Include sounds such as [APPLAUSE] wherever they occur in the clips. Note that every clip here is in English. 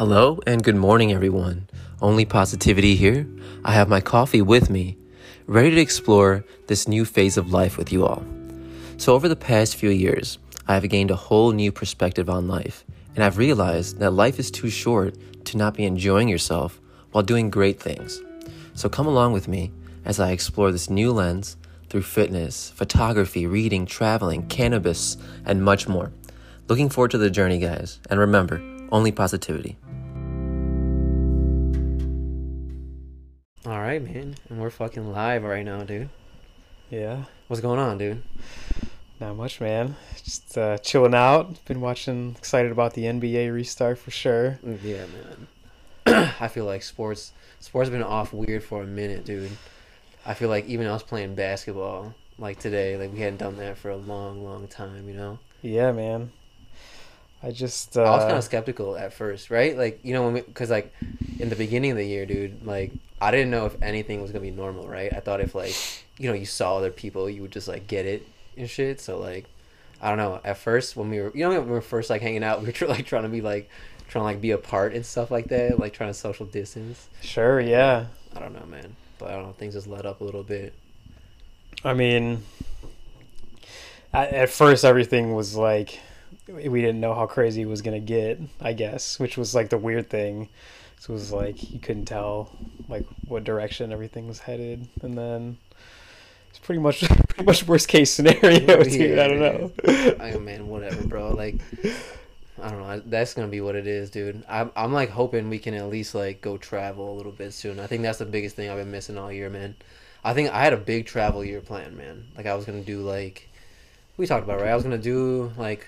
Hello and good morning, everyone. Only positivity here. I have my coffee with me, ready to explore this new phase of life with you all. So, over the past few years, I have gained a whole new perspective on life, and I've realized that life is too short to not be enjoying yourself while doing great things. So, come along with me as I explore this new lens through fitness, photography, reading, traveling, cannabis, and much more. Looking forward to the journey, guys, and remember, only positivity. All right, man, and we're fucking live right now, dude. Yeah, What's going on, dude? not much, man. Just uh, chilling out. Been watching. Excited about the NBA restart for sure. Yeah, man. [CLEARS THROAT] I feel like sports sports been off weird for a minute, dude. I feel like even I was playing basketball like today, like we hadn't done that for a long, long time, you know. Yeah, man. I just. Uh, I was kind of skeptical at first, right? Like you know, when because like in the beginning of the year, dude, like I didn't know if anything was gonna be normal, right? I thought if like you know you saw other people, you would just like get it and shit. So like, I don't know. At first, when we were, you know, when we were first like hanging out, [LAUGHS] we were like trying to be like trying to like be apart and stuff like that, like trying to social distance. Sure. Yeah. I don't know, man. But I don't know. Things just let up a little bit. I mean, at, at first everything was like we didn't know how crazy it was gonna get. I guess, which was like the weird thing. So it was like you couldn't tell like what direction everything was headed, and then it's pretty much [LAUGHS] pretty much worst case scenario, dude. I don't know. I man, whatever, bro. Like, I don't know. That's gonna be what it is, dude. I'm, I'm like hoping we can at least like go travel a little bit soon. I think that's the biggest thing I've been missing all year, man. I think I had a big travel year planned, man. Like I was gonna do like we talked about, right? I was gonna do like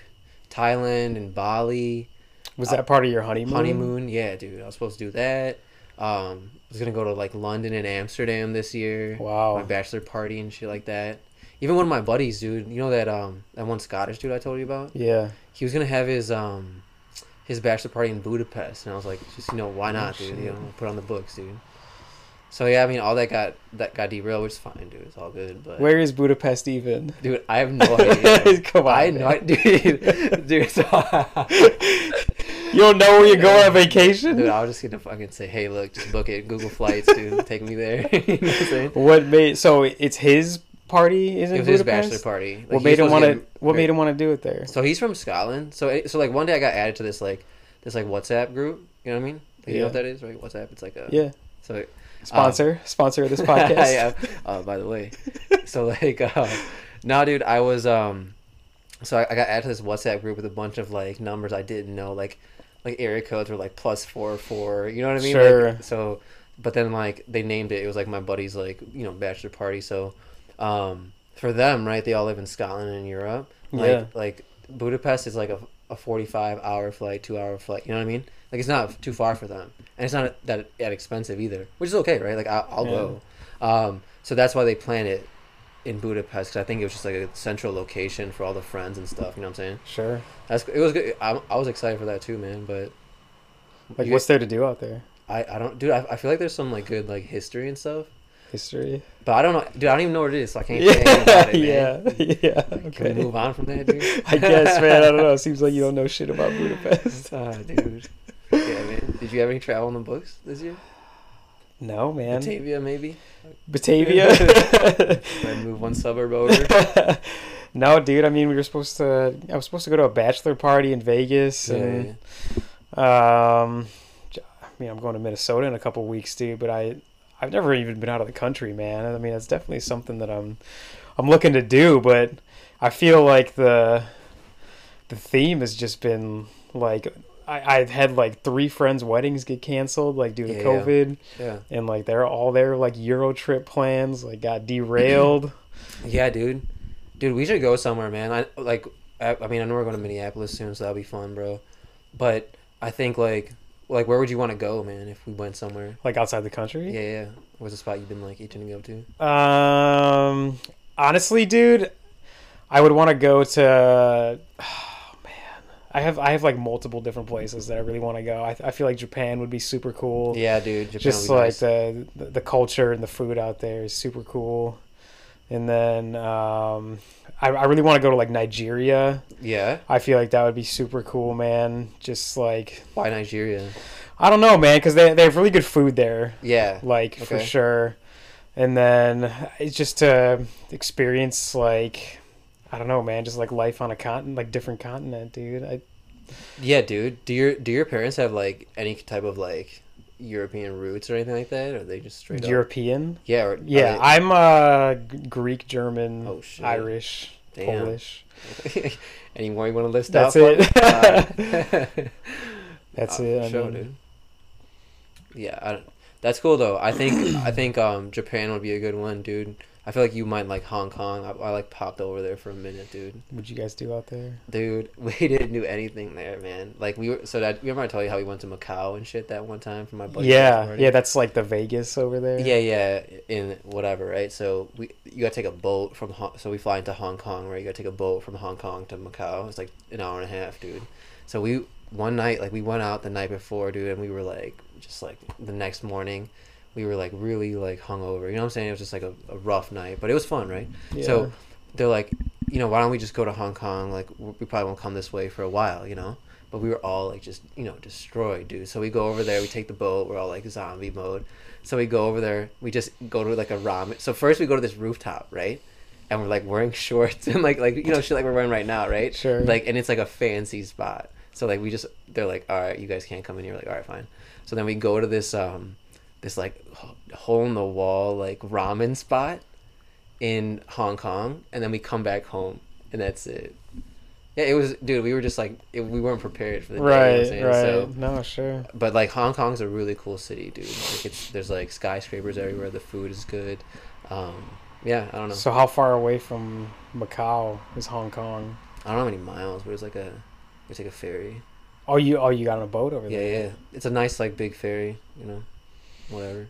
Thailand and Bali Was that part of your honeymoon? honeymoon. Yeah, dude. I was supposed to do that. Um, I was gonna go to like London and Amsterdam this year. Wow. My bachelor party and shit like that. Even one of my buddies, dude. You know that um that one Scottish dude I told you about. Yeah. He was gonna have his um his bachelor party in Budapest, and I was like, just you know, why not, dude? You know, put on the books, dude. So yeah, I mean, all that got that got derailed, which is fine, dude. It's all good, but Where is Budapest even? dude, I have no idea. [LAUGHS] Come on, I man. idea, dude. [LAUGHS] dude, so [LAUGHS] You don't know where you're going on vacation? Dude, I was just gonna fucking say, hey, look, just book it. Google Flights, dude. Take me there. you know what I'm saying? What made so it's his party? Isn't It was Budapest? his bachelor party. Like, what made him want to? What made him want to do it there? So he's from Scotland. So so like one day I got added to this like this like WhatsApp group. You know what I mean? Like, You know what that is, right? WhatsApp. It's like a Yeah, So sponsor, sponsor of this [LAUGHS] podcast. yeah. Uh, by the way, so like, uh, no, dude, I was um, so I, I got added to this WhatsApp group with a bunch of like numbers I didn't know, like like area codes were like plus four four. You know what I mean? Sure. Like, so, but then like they named it. It was like my buddy's like you know bachelor party. So, um, for them, right? They all live in Scotland and Europe. Like, Yeah. Like Budapest is like a, a forty five hour flight, two hour flight. You know what I mean? Like it's not too far for them, and it's not that that expensive either, which is okay, right? Like I, I'll go. Um, so that's why they plan it in Budapest because I think it was just like a central location for all the friends and stuff. You know what I'm saying? Sure. That's it was good. I, I was excited for that too, man. But Like, what's there to do out there? I, I don't, dude. I, I feel like there's some like good like history and stuff, History. but I don't know, dude. I don't even know what it is, so I can't say about it, [LAUGHS] yeah, yeah. Can Okay. we move on from that, dude? [LAUGHS] I guess, man. I don't know. It seems like you don't know [LAUGHS] shit about Budapest. Ah, dude. Yeah, man. Did you have any travel in the books this year? No, man. Batavia, maybe. Batavia. [LAUGHS] [LAUGHS] Move one suburb over. [LAUGHS] no, dude. I mean, we were supposed to. I was supposed to go to a bachelor party in Vegas, Yeah, and um, j- I mean, I'm going to Minnesota in a couple weeks, dude. But I, I've never even been out of the country, man. I mean, that's definitely something that I'm, I'm looking to do. But I feel like the, the theme has just been like. I, I've had like three friends' weddings get canceled, like due to Yeah. COVID, yeah. and like they're all their like Euro trip plans like got derailed. [CLEARS THROAT] Yeah, dude. Dude, we should go somewhere, man. I like. I, I mean, I know we're going to Minneapolis soon, so that'll be fun, bro. But I think like, like, where would you want to go, man? If we went somewhere? like outside the country. Yeah, yeah. What's a spot you've been like itching to go to? Um, honestly, dude, I would want to go to. I have I have like multiple different places that I really want to go. I I feel like Japan would be super cool. Yeah, dude. Japan Just would be like nice. the, the culture and the food out there is super cool. And then um, I I really want to go to like Nigeria. Yeah. I feel like that would be super cool, man. Just like Why Nigeria? I don't know, man, because they they have really good food there, Yeah. like for sure. And then it's just to experience like I don't know, man, just like life on a continent, like different continent, dude. I Yeah, dude. Do your do your parents have like any type of like European roots or anything like that, or are they just straight up? European. Yeah. Or, Yeah, I'm uh Greek, German, Oh. Irish, Damn. Polish. they- [LAUGHS] Any more you want to list out? [LAUGHS] [LAUGHS] That's it. That's Uh, it. I Show, mean, dude. Yeah, I don't, that's cool though. I think I think um Japan would be a good one, dude. I feel like you might like Hong Kong. I, I like popped over there for a minute, dude. What'd you guys do out there? Dude, [LAUGHS] we didn't do anything there, man. Like we were. So that we remember I told you how we went to Macau and shit that one time for my buddy's yeah, yeah, that's like the Vegas over there. Yeah, yeah, in whatever, right? So we you gotta take a boat from Hong, so we fly into Hong Kong, right? You gotta take a boat from Hong Kong to Macau. It's like an hour and a half, dude. So we one night, like we went out the night before, dude, and we were like, just like the next morning, we were like really like hungover. You know what I'm saying? It was just like a, a rough night, but it was fun, right? Yeah. So they're like, you know, why don't we just go to Hong Kong? Like we probably won't come this way for a while, you know. But we were all like just you know destroyed, dude. So we go over there, we take the boat, we're all like zombie mode. So we go over there, we just go to like a ramen. So first we go to this rooftop, right? And we're like wearing [LAUGHS] shorts and like like you know shit like we're wearing right now, right? Sure. Like and it's like a fancy spot. So like we just they're like, all right, you guys can't come in here. We're like, all right, fine. So then we go to this um this like hole in the wall like ramen spot in Hong Kong, and then we come back home, and that's it. Yeah, it was, dude. We were just like, it, we weren't prepared for the day. you know right, right. So, no, sure. but like Hong Kong's a really cool city, dude. Like it's there's like skyscrapers everywhere. The food is good. Um, yeah, I don't know. So how far away from Macau is Hong Kong? I don't know how many miles, but it's like a, it's like a ferry. Oh, you oh you got on a boat over Yeah, there? Yeah, yeah. It's a nice like big ferry. You know, whatever.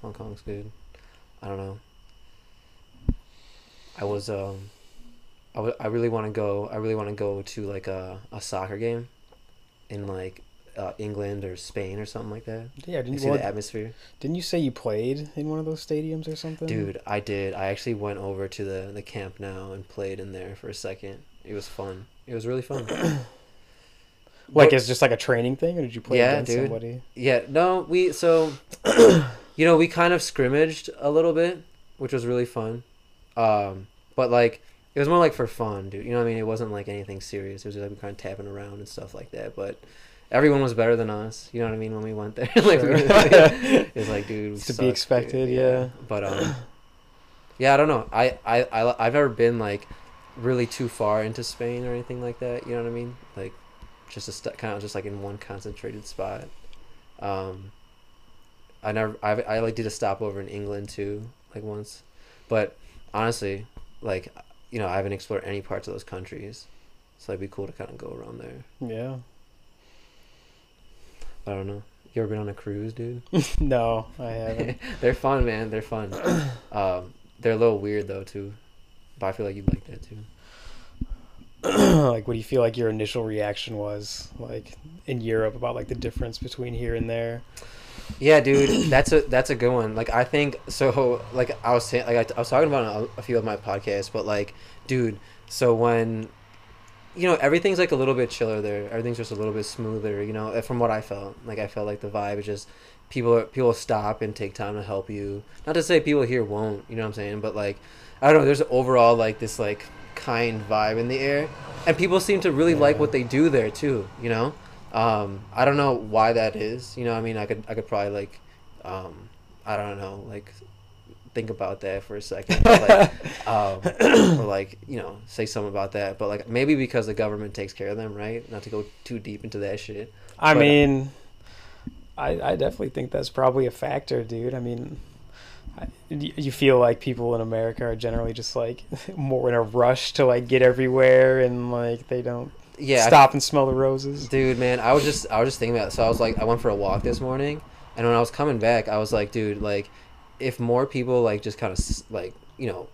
Hong Kong's good. I don't know. I was um, I would I really want to go. I really want to go to like a a soccer game, in like, uh, England or Spain or something like that. Yeah, didn't, see well, the atmosphere, didn't you say you played in one of those stadiums or something? dude. I did. I actually went over to the the Camp Nou and played in there for a second. It was fun. It was really fun. [COUGHS] Like But- it's just like a training thing, or did you play Yeah, against dude. somebody? Yeah, no, we so [CLEARS THROAT] you know, we kind of scrimmaged a little bit, which was really fun. Um, but like it was more like for fun, dude. You know what I mean? It wasn't like anything serious. It was just like we kind of tapping around and stuff like that. But everyone was better than us. You know what I mean? When we went there, [LAUGHS] like we Sure. [LAUGHS] it's [LAUGHS] like, dude, to be suck, dude. expected, yeah. But um, yeah, I don't know. I I I I've never been like really too far into Spain or anything like that. You know what I mean? Like just a st- kind of just like in one concentrated spot. Um, I never I I like did a stopover in England too, like once, but honestly, like you know I haven't explored any parts of those countries, so it'd be cool to kind of go around there. Yeah. I don't know. You ever been on a cruise, dude? [LAUGHS] no, I haven't. [LAUGHS] They're fun, man. They're fun. [COUGHS] um, they're a little weird though too, but I feel like you'd like that too. [CLEARS THROAT] like, what do you feel like your initial reaction was, like in Europe, about like the difference between here and there? Yeah, dude, [CLEARS THROAT] that's a that's a good one. Like I think so. Like I was saying, like I, I was talking about a, a few of my podcasts, but like, dude, so when, you know, everything's like a little bit chiller there. Everything's just a little bit smoother. You know, from what I felt, like I felt like the vibe is just people are, people stop and take time to help you. Not to say people here won't. You know what I'm saying? But like, I don't know. There's overall like this like kind vibe in the air, and people seem to really like what they do there too. You know. Um, I don't know why that is. You know, I mean, I could I could probably like, um, I don't know, like think about that for a second, like, [LAUGHS] um, or like you know, say something about that. But like maybe because the government takes care of them, right? Not to go too deep into that shit. I But- mean, I I definitely think that's probably a factor, dude. I mean, you feel like people in America are generally just like [LAUGHS] more in a rush to like get everywhere and like they don't Yeah, I- stop and smell the roses. dude, man, I was just I was just thinking about. It. So I was like, I went for a walk this morning, and when I was coming back, I was like, dude, like, if more people like just kind of like you know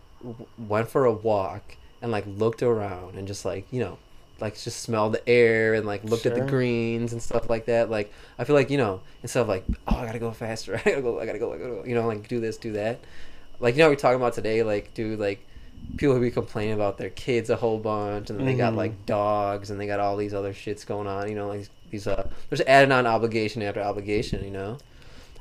went for a walk and like looked around and just like you know like just smelled the air and like looked at the greens and stuff like that like i feel like you know instead of like oh i gotta go faster [LAUGHS] i gotta go i gotta go, I gotta go you know like do this do that. Like you know what we're talking about today like dude like people who be complaining about their kids a whole bunch and then they got Mhm. like dogs and they got all these other shits going on you know like these uh there's added on obligation after obligation you know?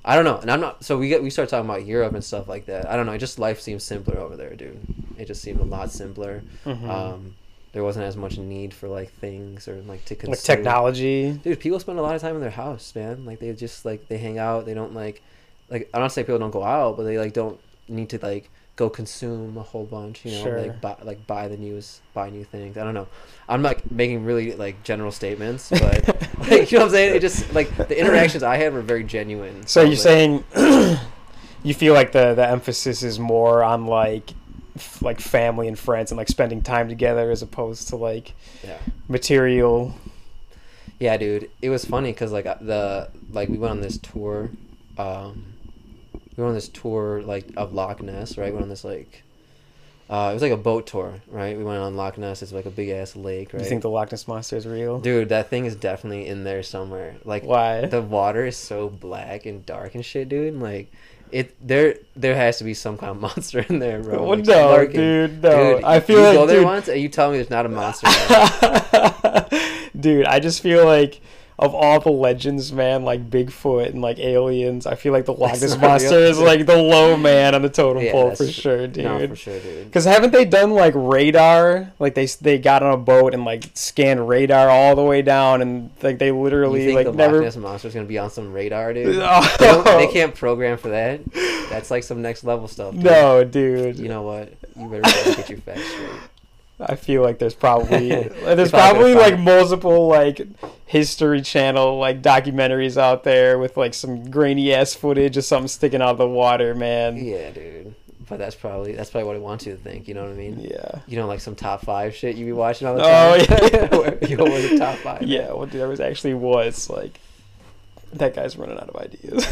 I don't know and i'm not so we get we start talking about europe and stuff like that. I don't know it just life seems simpler over there dude. It just seemed a lot simpler. Mhm. um there wasn't as much need for like things or like to consume. like technology. dude people spend a lot of time in their house man. Like they just like they hang out. They don't like like i'm not saying people don't go out but they like don't need to like go consume a whole bunch you know Sure. like buy like buy the news buy new things. I don't know. I'm like making really like general statements [LAUGHS] but like you know what i'm saying? It just like the interactions i had were very genuine. So you're Like, saying [CLEARS THROAT] you feel like the the emphasis is more on like f- like family and friends and like spending time together as opposed to like yeah material. Yeah, dude, it was funny because like uh, the like we went on this tour, um, we went on this tour like of Loch Ness, right? We went on this like, uh, it was like a boat tour, right? We went on Loch Ness. It's like a big ass lake, right? You think the Loch Ness monster is real? dude, that thing is definitely in there somewhere. Like Why? the water is so black and dark and shit, dude. Like it, there, there has to be some kind of [LAUGHS] monster in there, bro. Well, like, no, lurking. dude, no. Dude, I feel you like go there dude, once and you tell me there's not a monster. there. [LAUGHS] dude, I just feel like of all the legends, man, like Bigfoot and like aliens, I feel like the Loch Ness monster is like the low man on the totem Yeah, pole for sure, dude. no, for sure, dude. Because haven't they done like radar? Like they they got on a boat and like scanned radar all the way down, and like they literally think like the never. Loch Ness monster's gonna be on some radar, dude? Oh. [LAUGHS] they, they can't program for that. That's like some next level stuff. Dude. No, dude. You know what? You better get your facts straight. I feel like there's probably [LAUGHS] there's probably like multiple like History Channel like documentaries out there with like some grainy ass footage of something sticking out of the water, man. Yeah, dude. But that's probably that's probably what I want you to think. You know what I mean? Yeah. You know, like some top five shit you be watching all the time. Oh, yeah. [LAUGHS] Where- Yo, what the top five? Yeah, what there was actually was like that guy's running out of ideas. [LAUGHS]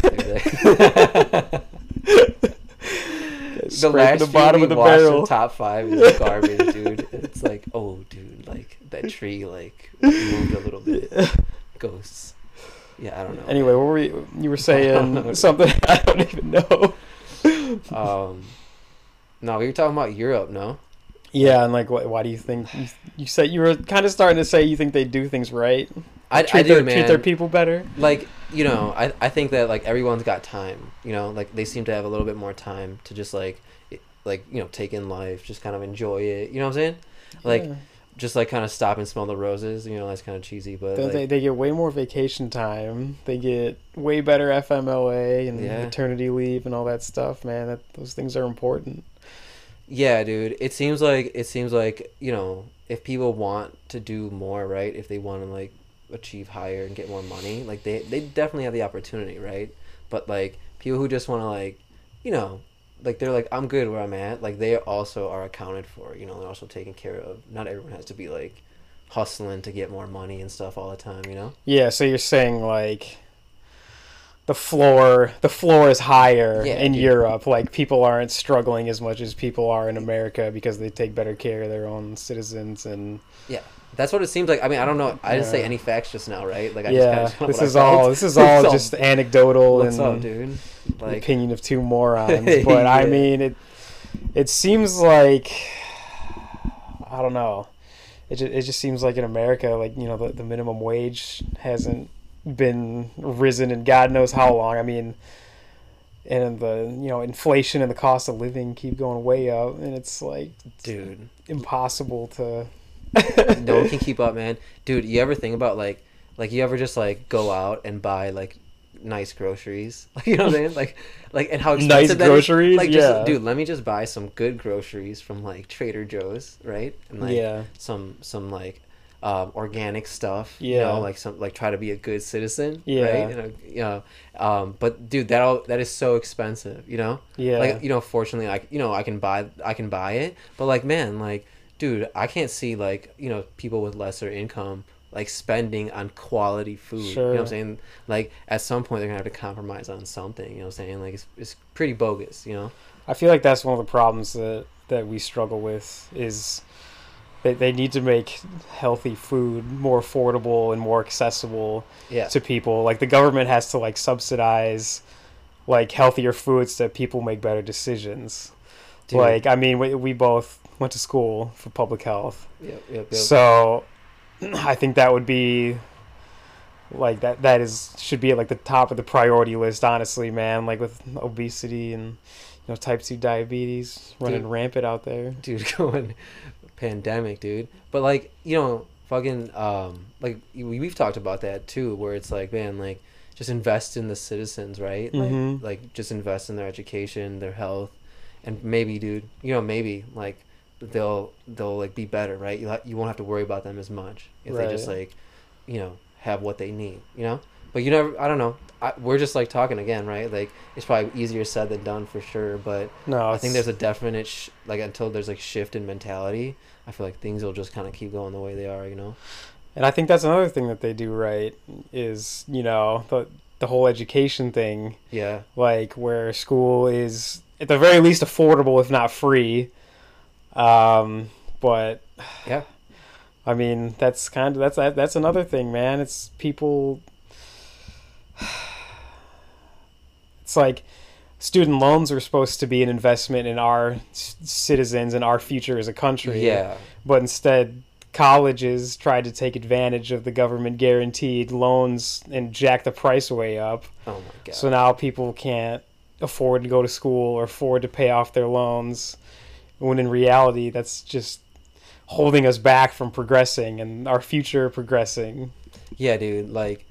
the last the bottom of the barrel. top five is garbage, dude. Like, oh, dude, like that tree like moved a little bit. [LAUGHS] Ghosts. Yeah, I don't know. Anyway, what were you, you were saying [LAUGHS] something [LAUGHS] I don't even know. Um, no, we were talking about Europe, no? Yeah, and like, why, why do you think you, you said you were kind of starting to say you think they do things right? I, treat I their do, man. treat their people better. like you know I, I think that like everyone's got time you know like they seem to have a little bit more time to just like it- like you know take in life just kind of enjoy it you know what i'm saying like Yeah. just like kind of stop and smell the roses you know that's kind of cheesy but They, like, they, they get way more vacation time. They get way better FMLA and Yeah. maternity leave and all that stuff, man. That those things are important. yeah dude it seems like it seems like you know if people want to do more right if they want to like achieve higher and get more money like they they definitely have the opportunity right but like people who just want to like you know like they're like i'm good where i'm at. Like they also are accounted for you know they're also taken care of. Not everyone has to be like hustling to get more money and stuff all the time you know? Yeah, so you're saying like the floor the floor is higher Yeah, in dude. Europe. Like people aren't struggling as much as people are in America because they take better care of their own citizens and yeah. that's what it seems like i mean i don't know i didn't say any facts just now right like i yeah, just this is all this is all just anecdotal what's and up dude like opinion of two morons. [LAUGHS] But I mean, it it seems like I don't know. It just, it just seems like in America, like you know, the, the minimum wage hasn't been risen in God knows how long. I mean, and the you know inflation and the cost of living keep going way up, and it's like dude impossible to. no one can [LAUGHS] keep up, man. Dude, you ever think about like, like you ever just like go out and buy like nice groceries? Like [LAUGHS] you know what I mean? Like, like and how expensive Nice that is? groceries? Like, Yeah. just, dude, let me just buy some good groceries from like Trader Joe's, right? And like yeah, some some like um, organic stuff. You Yeah. know, like some like try to be a good citizen. Yeah. Right. And, uh, you know, um, but dude, that all that is so expensive. You know yeah, like you know fortunately i you know i can buy i can buy it but like man like dude i can't see like you know people with lesser income like spending on quality food you know what i'm saying like at some point they're gonna have to compromise on something you know what i'm saying like it's, it's pretty bogus you know I feel like that's one of the problems that that we struggle with is they, they need to make healthy food more affordable and more accessible yeah to people. Like the government has to like subsidize like healthier foods so that people make better decisions. Dude. Like I mean, we, we both went to school for public health, yep, yep, yep. so [CLEARS THROAT] I think that would be like that that is should be at like the top of the priority list honestly man like with obesity and you know type 2 diabetes running Dude. rampant out there dude [LAUGHS] going pandemic dude. But like you know fucking um like we, we've talked about that too where it's like man like just invest in the citizens right? Mhm. like, like just invest in their education their health and maybe dude you know maybe like they'll they'll like be better right? You, ha- you won't have to worry about them as much if they just like you know have what they need you know? But you never i don't know I, we're just like talking again right like it's probably easier said than done for sure but no I think there's a definite sh- like until there's like shift in mentality. I feel like things will just kind of keep going the way they are. You know. and i think that's another thing that they do right is you know the the whole education thing Yeah. like where school is at the very least affordable if not free um but Yeah. i mean that's kind of that's that, that's another thing man it's people [SIGHS] it's like student loans are supposed to be an investment in our c- citizens and our future as a country Yeah. but instead colleges tried to take advantage of the government guaranteed loans and jack the price way up Oh my god. so now people can't afford to go to school or afford to pay off their loans. When in reality, that's just holding us back from progressing and our future progressing. yeah, dude. Like,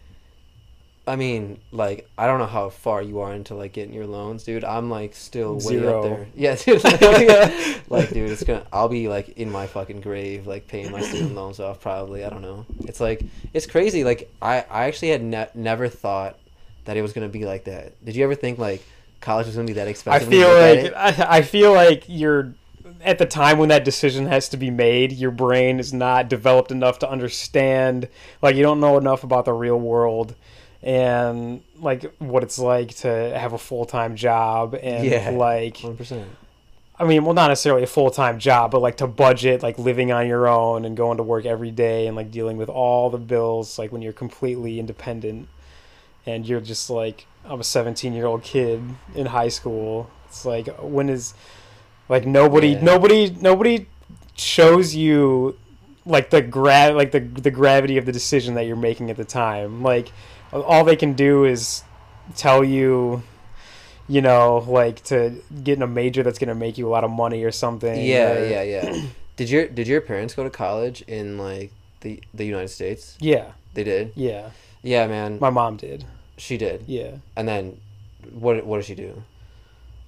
I mean, like, I don't know how far you are into like getting your loans, dude. I'm like still way Zero. up there. Yeah, [LAUGHS] dude. Like, like, dude, it's gonna. I'll be like in my fucking grave, like paying my student [LAUGHS] loans off. Probably. I don't know. It's like it's crazy. Like, I I actually had ne- never thought that it was gonna be like that. Did you ever think like college was gonna be that I expensive? you feel like? I, I feel like you're at the time when that decision has to be made, your brain is not developed enough to understand. Like you don't know enough about the real world and like what it's like to have a full time job and Yeah. like One percent. I mean, well, not necessarily a full time job, but like to budget, like living on your own and going to work every day and like dealing with all the bills, like when you're completely independent and you're just like, I'm a 17 year old kid in high school. It's like, when is, like, nobody, Yeah. nobody, nobody shows you like the gra- like the the gravity of the decision that you're making at the time. Like, all they can do is tell you you know, like to get in a major that's gonna make you a lot of money or something. Yeah, or- yeah, yeah. [CLEARS THROAT] did your did your parents go to college in like the the United States? yeah, They did. yeah. Yeah, man. My mom did. she did. Yeah. And then, what what did she do?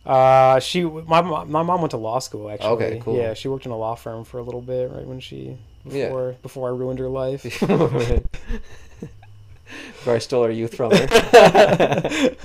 Uh, she my mom- my mom went to law school actually. Okay, cool. Yeah, she worked in a law firm for a little bit right when she Yeah. before before I ruined her life. [LAUGHS] [LAUGHS] [LAUGHS] Before I stole her youth from her.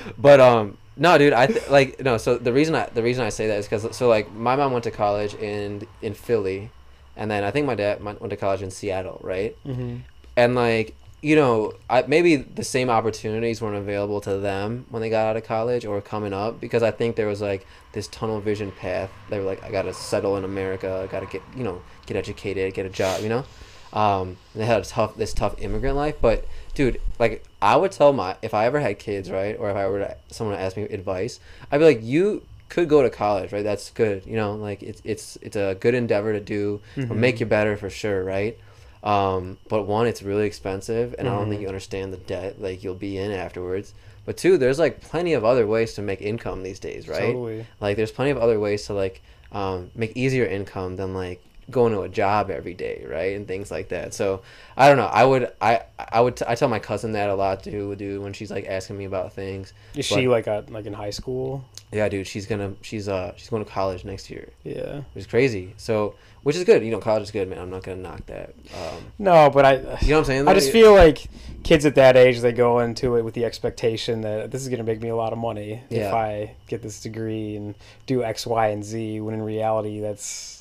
[LAUGHS] but um, no, dude. I th- like no. So the reason I the reason I say that is because so like my mom went to college in in Philly, and then I think my dad went to college in Seattle, right? hmm and like you know I, maybe the same opportunities weren't available to them when they got out of college or coming up because i think there was like this tunnel vision path they were like i gotta settle in america i gotta get you know get educated get a job you know um, they had a tough this tough immigrant life but dude like i would tell my if i ever had kids right or if i were to someone to ask me advice i'd be like you could go to college right that's good you know like it's it's it's a good endeavor to do it'll make you better for sure right um, but one, it's really expensive, and I don't think Mhm. you understand the debt like you'll be in afterwards. But two, there's like plenty of other ways to make income these days, right? Totally. Like there's plenty of other ways to like um, make easier income than like going to a job every day, right? And things like that. So I don't know. I would I I would t- I tell my cousin that a lot too, dude. When she's like asking me about things. Is But- she like a like in high school? Yeah, dude. She's gonna she's uh she's going to college next year, Yeah. which is crazy. So which is good. You know, college is good, man. I'm not gonna knock that. Um, No, but I. you know what I'm saying? I just feel like kids at that age they go into it with the expectation that this is going to make me a lot of money if I get this degree and do X, Y, and Z. When in reality, that's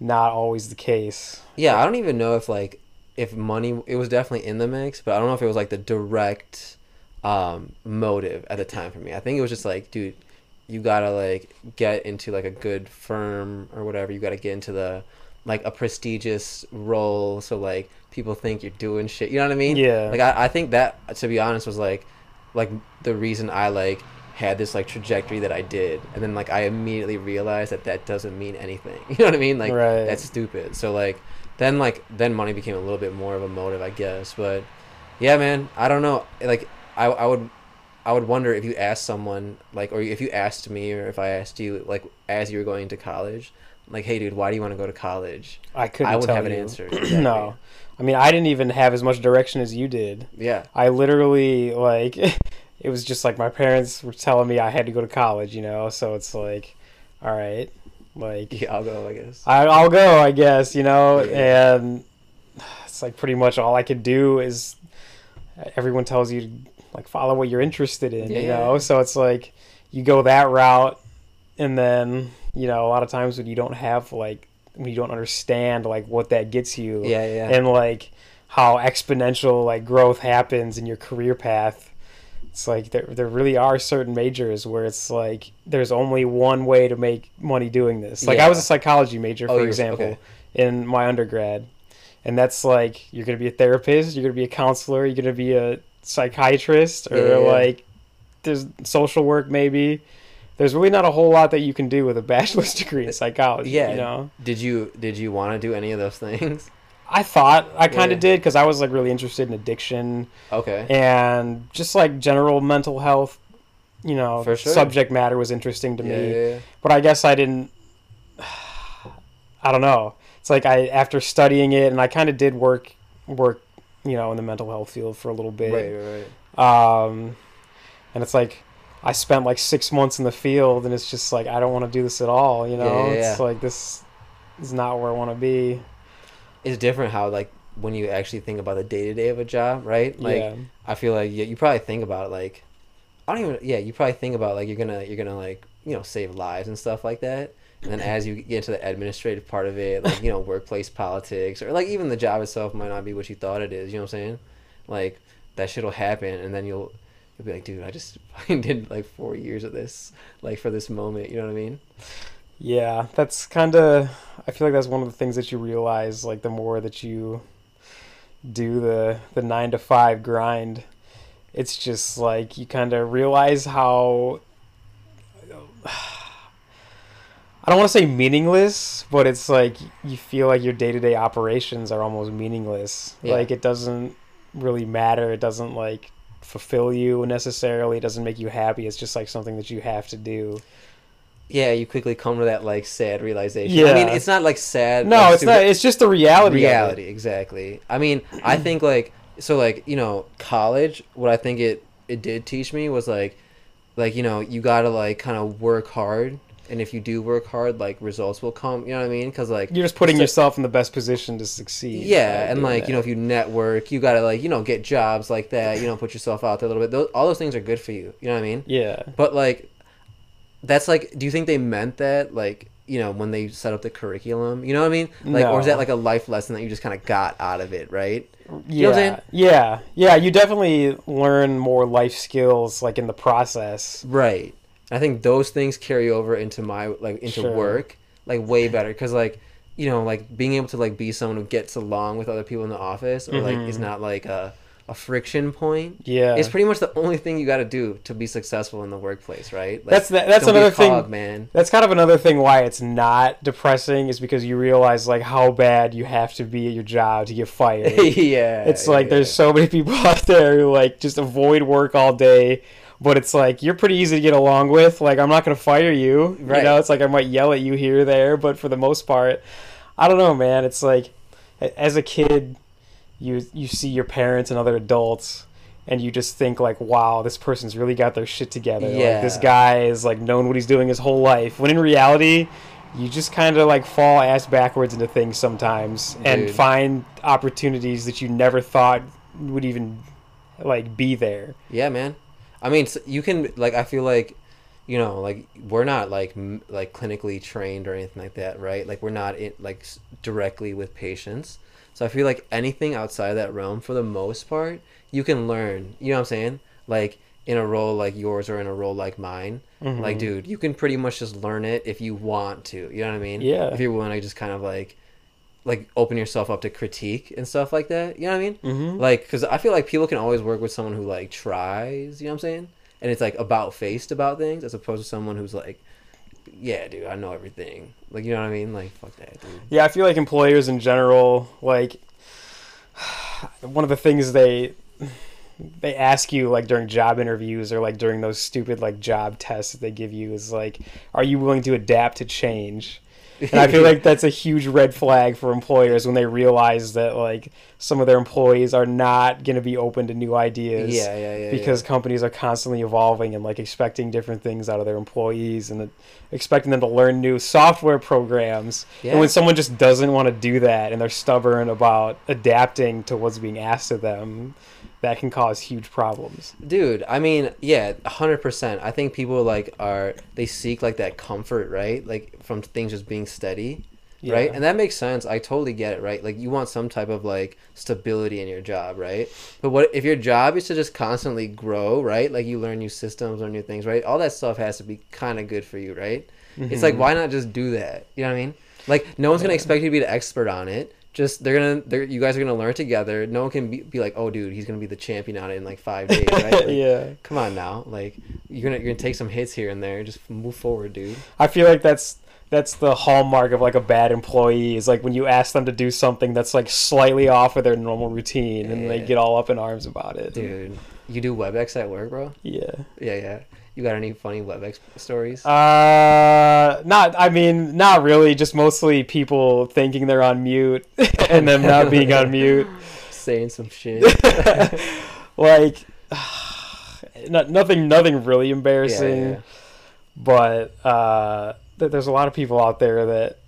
not always the case. Yeah, I don't even know if like if money it was definitely in the mix, but I don't know if it was like the direct um motive at the time for me. I think it was just like, dude, you gotta like get into like a good firm or whatever. You gotta get into the like a prestigious role so like people think you're doing shit. You know what I mean? Yeah. Like I, I think that to be honest was like like the reason I like had this like trajectory that I did, and then like I immediately realized that that doesn't mean anything. [LAUGHS] You know what I mean? Like Right. that's stupid. So like then like then money became a little bit more of a motive, I guess. But Yeah, man. I don't know. Like, I, I would, I would wonder if you asked someone, like, or if you asked me, or if I asked you, like, as you were going to college, like, hey, dude, why do you want to go to college? I couldn't I would have an you. answer. [CLEARS THROAT] Exactly. no. I mean, I didn't even have as much direction as you did. Yeah. I literally like [LAUGHS] it was just like my parents were telling me I had to go to college, you know. So it's like, all right, like Yeah, I'll go. I guess. I, I'll go, I guess, you know. Yeah. And it's like pretty much all I could do is everyone tells you to like follow what you're interested in, you know. So it's like you go that route, and then you know a lot of times when you don't have like when you don't understand like what that gets you, Yeah, yeah. and like how exponential like growth happens in your career path it's like there, there really are certain majors where it's like there's only one way to make money doing this like i was a psychology major Oh, for were- example okay. in my undergrad and that's like you're going to be a therapist you're going to be a counselor you're going to be a psychiatrist or Yeah, yeah, yeah. like there's social work maybe there's really not a whole lot that you can do with a bachelor's [LAUGHS] degree in uh, psychology Yeah. you know Did you did you want to do any of those things? I thought I kind of Yeah. did because I was like really interested in addiction Okay. and just like general mental health. You know, sure. subject matter was interesting to yeah, me, yeah, but I guess I didn't. [SIGHS] I don't know. It's like I after studying it, and I kind of did work work, you know, in the mental health field for a little bit. Right, right, right. Um, and it's like I spent like six months in the field, and it's just like I don't want to do this at all. You know, it's like this is not where I want to be. It's different how like when you actually think about the day to day of a job, right? Like yeah. I feel like you, you probably think about like I don't even yeah you probably think about like you're gonna you're gonna like you know save lives and stuff like that. And then as you get into the administrative part of it, like you know workplace politics or like even the job itself might not be what you thought it is. You know what I'm saying? Like that shit'll happen, and then you'll you'll be like, dude, I just [LAUGHS] fucking did like four years of this like for this moment. You know what I mean? Yeah, that's kind of. I feel like that's one of the things that you realize, like the more that you do the the nine to five grind, it's just like you kind of realize how. I don't want to say meaningless, but it's like you feel like your day to day operations are almost meaningless. Yeah. Like it doesn't really matter. It doesn't like fulfill you necessarily. It doesn't make you happy. It's just like something that you have to do. Yeah, you quickly come to that like sad realization. Yeah. I mean, it's not like sad. No, like, it's not. It's just the reality. of it. reality exactly i mean i [CLEARS THROAT] think like so like you know college what i think it it did teach me was like like you know you gotta like kind of work hard and if you do work hard like results will come you know what i mean because like You're just putting yourself in the best position to succeed. yeah and like you know if you network you gotta like you know get jobs like that you know put yourself out there a little bit those, all those things are good for you you know what i mean yeah, but like that's like do you think they meant that like you know when they set up the curriculum you know what i mean like or is that like a life lesson that you just kind of got out of it right yeah, know what I'm saying? yeah, yeah. You definitely learn more life skills like in the process. Right. I think those things carry over into my like into Sure. work like way better because like you know like being able to like be someone who gets along with other people in the office or like is Mhm. not like a a friction point. Yeah, It's pretty much the only thing you got to do to be successful in the workplace, right? Like, That's that's don't be a another thing- cog, man. That's kind of another thing why it's not depressing is because you realize like how bad you have to be at your job to get fired. [LAUGHS] yeah, it's like yeah. there's so many people [LAUGHS] out there who like just avoid work all day but it's like you're pretty easy to get along with like i'm not going to fire you Right. you know it's like i might yell at you here or there but for the most part i don't know man it's like as a kid you you see your parents and other adults and you just think like wow this person's really got their shit together like this Yeah. guy is like known what he's doing his whole life when in reality you just kind of like fall ass backwards into things sometimes and find opportunities that you never thought would even like be there Yeah, man. I mean, you can like. I feel like, you know, like we're not like m- like clinically trained or anything like that, right? Like we're not in, like directly with patients. So I feel like anything outside of that realm, for the most part, you can learn. You know what I'm saying? Like in a role like yours or in a role like mine. Like, Mhm. dude, you can pretty much just learn it if you want to. You know what I mean? Yeah. If you're willing to just kind of like, like open yourself up to critique and stuff like that. You know what I mean? mm-hmm. like because i feel like people can always work with someone who like tries you know what i'm saying and it's like about faced about things as opposed to someone who's like yeah dude i know everything. Like you know what i mean? Like fuck that dude. Yeah i feel like employers in general like [SIGHS] one of the things they they ask you like during job interviews or like during those stupid like job tests that they give you is like, are you willing to adapt to change? And I feel [LAUGHS] like that's a huge red flag for employers when they realize that like some of their employees are not going to be open to new ideas. Yeah, yeah, yeah. Because yeah. companies are constantly evolving and like expecting different things out of their employees and expecting them to learn new software programs. Yeah. And when someone just doesn't want to do that and they're stubborn about adapting to what's being asked of them, that can cause huge problems. dude i mean yeah 100% i think people like are they seek like that comfort right? Like from things just being steady right? And that makes sense. I totally get it right? Like you want some type of like stability in your job right? But what if your job is to just constantly grow right? Like you learn new systems or new things right? All that stuff has to be kind of good for you right? It's like mm-hmm. why not just do that? You know what i mean? Like no one's gonna expect you to be the expert on it just they're gonna they're, you guys are gonna learn together. No one can be, be like oh dude he's gonna be the champion on it in like five days right? [LAUGHS] Like, yeah. come on now. Like you're gonna you're gonna take some hits here and there. Just move forward dude. I feel like that's that's the hallmark of like a bad employee is like when you ask them to do something that's like slightly off of their normal routine and they get all up in arms about it. dude you do webex at work bro? Yeah. yeah yeah you got any funny webex stories Uh, not. I mean, not really. Just mostly people thinking they're on mute [LAUGHS] and them not being on mute. [LAUGHS] saying some shit [LAUGHS] Like, [SIGHS] not, nothing. Nothing really yeah, embarrassing. yeah. but uh, th- there's a lot of people out there that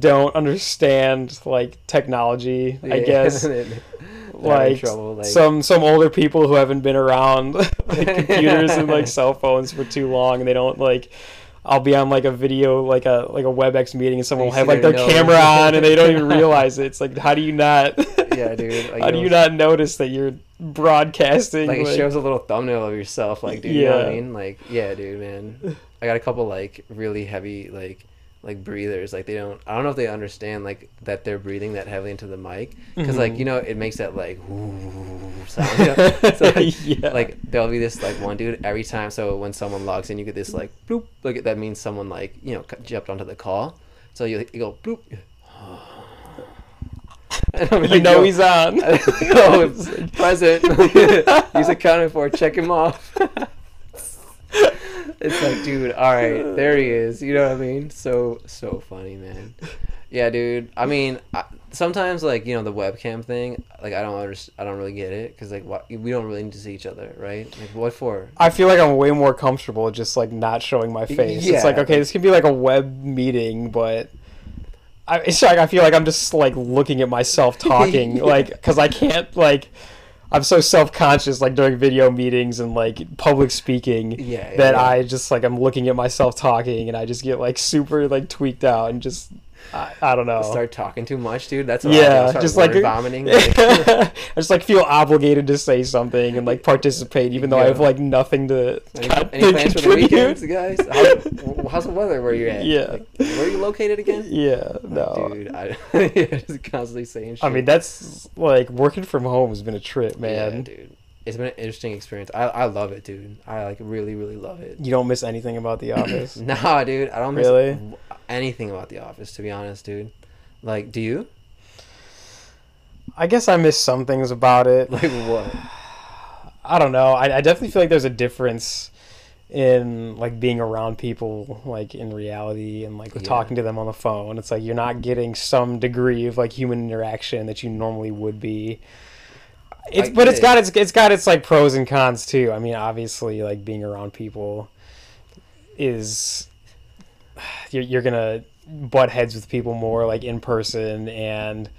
don't understand like technology. I guess like, trouble, like- some some older people who haven't been around [LAUGHS] like [LAUGHS] computers and like cell phones for too long, and they don't like. I'll be on like a video, like a like a WebEx meeting, and someone will have like their their camera on, and they don't even [LAUGHS] realize it. It's like, how do you not? yeah dude like, how do you not notice that you're broadcasting? like it shows a little thumbnail of yourself like dude you know what i mean like yeah dude man i got a couple like really heavy like like breathers like they don't i don't know if they understand like that they're breathing that heavily into the mic because like Mhm. you know it makes that like [LAUGHS] sound you know? [LAUGHS] so like, Yeah. like there'll be this like one dude every time so when someone logs in you get this like bloop like that means someone like you know jumped onto the call so you, you go bloop [SIGHS] [LAUGHS] And I'm you like, know yo, he's on. oh, present. He's accounted for. Check him off. It's like, dude, all right, there he [LAUGHS] is. You know what I mean? So so funny, man. Yeah, dude. I mean, I, sometimes like you know the webcam thing, like I don't understand. I don't really get it because like we don't really need to see each other, right? Like what for? I feel like I'm way more comfortable just like not showing my face. Yeah. It's like okay, this can be like a web meeting, but I, it's like I feel like I'm just like looking at myself [LAUGHS] talking, Yeah. like because I can't like I'm so self conscious like during video meetings and like public speaking Yeah, yeah, that yeah. I just like I'm looking at myself talking and I just get like super like tweaked out and just I, I don't know. Start talking too much, dude. That's what I'll do. yeah, just like vomiting. [LAUGHS] Like, I just like feel obligated to say something and like participate, even though I have like nothing to, Any, [LAUGHS] any plans for the weekends, guys? How, how's the weather where you're at? Yeah. Like, where are you located again? [LAUGHS] Yeah, no. Oh, dude, I just constantly saying shit. I mean, that's like working from home has been a trip, man. Yeah, dude. It's been an interesting experience. I, I love it, dude. I like really, really love it. You don't miss anything about the office. [COUGHS] Nah, dude. I don't miss Really? anything about The Office, to be honest, dude. Like, do you? I guess I miss some things about it. Like what? [SIGHS] I don't know. I, I definitely feel like there's a difference in like being around people like in reality and like Yeah. talking to them on the phone. It's like you're not getting some degree of like human interaction that you normally would be. It's but it's got its it's got its like pros and cons too. I mean, obviously like being around people is [SIGHS] you're you're gonna butt heads with people more like in person and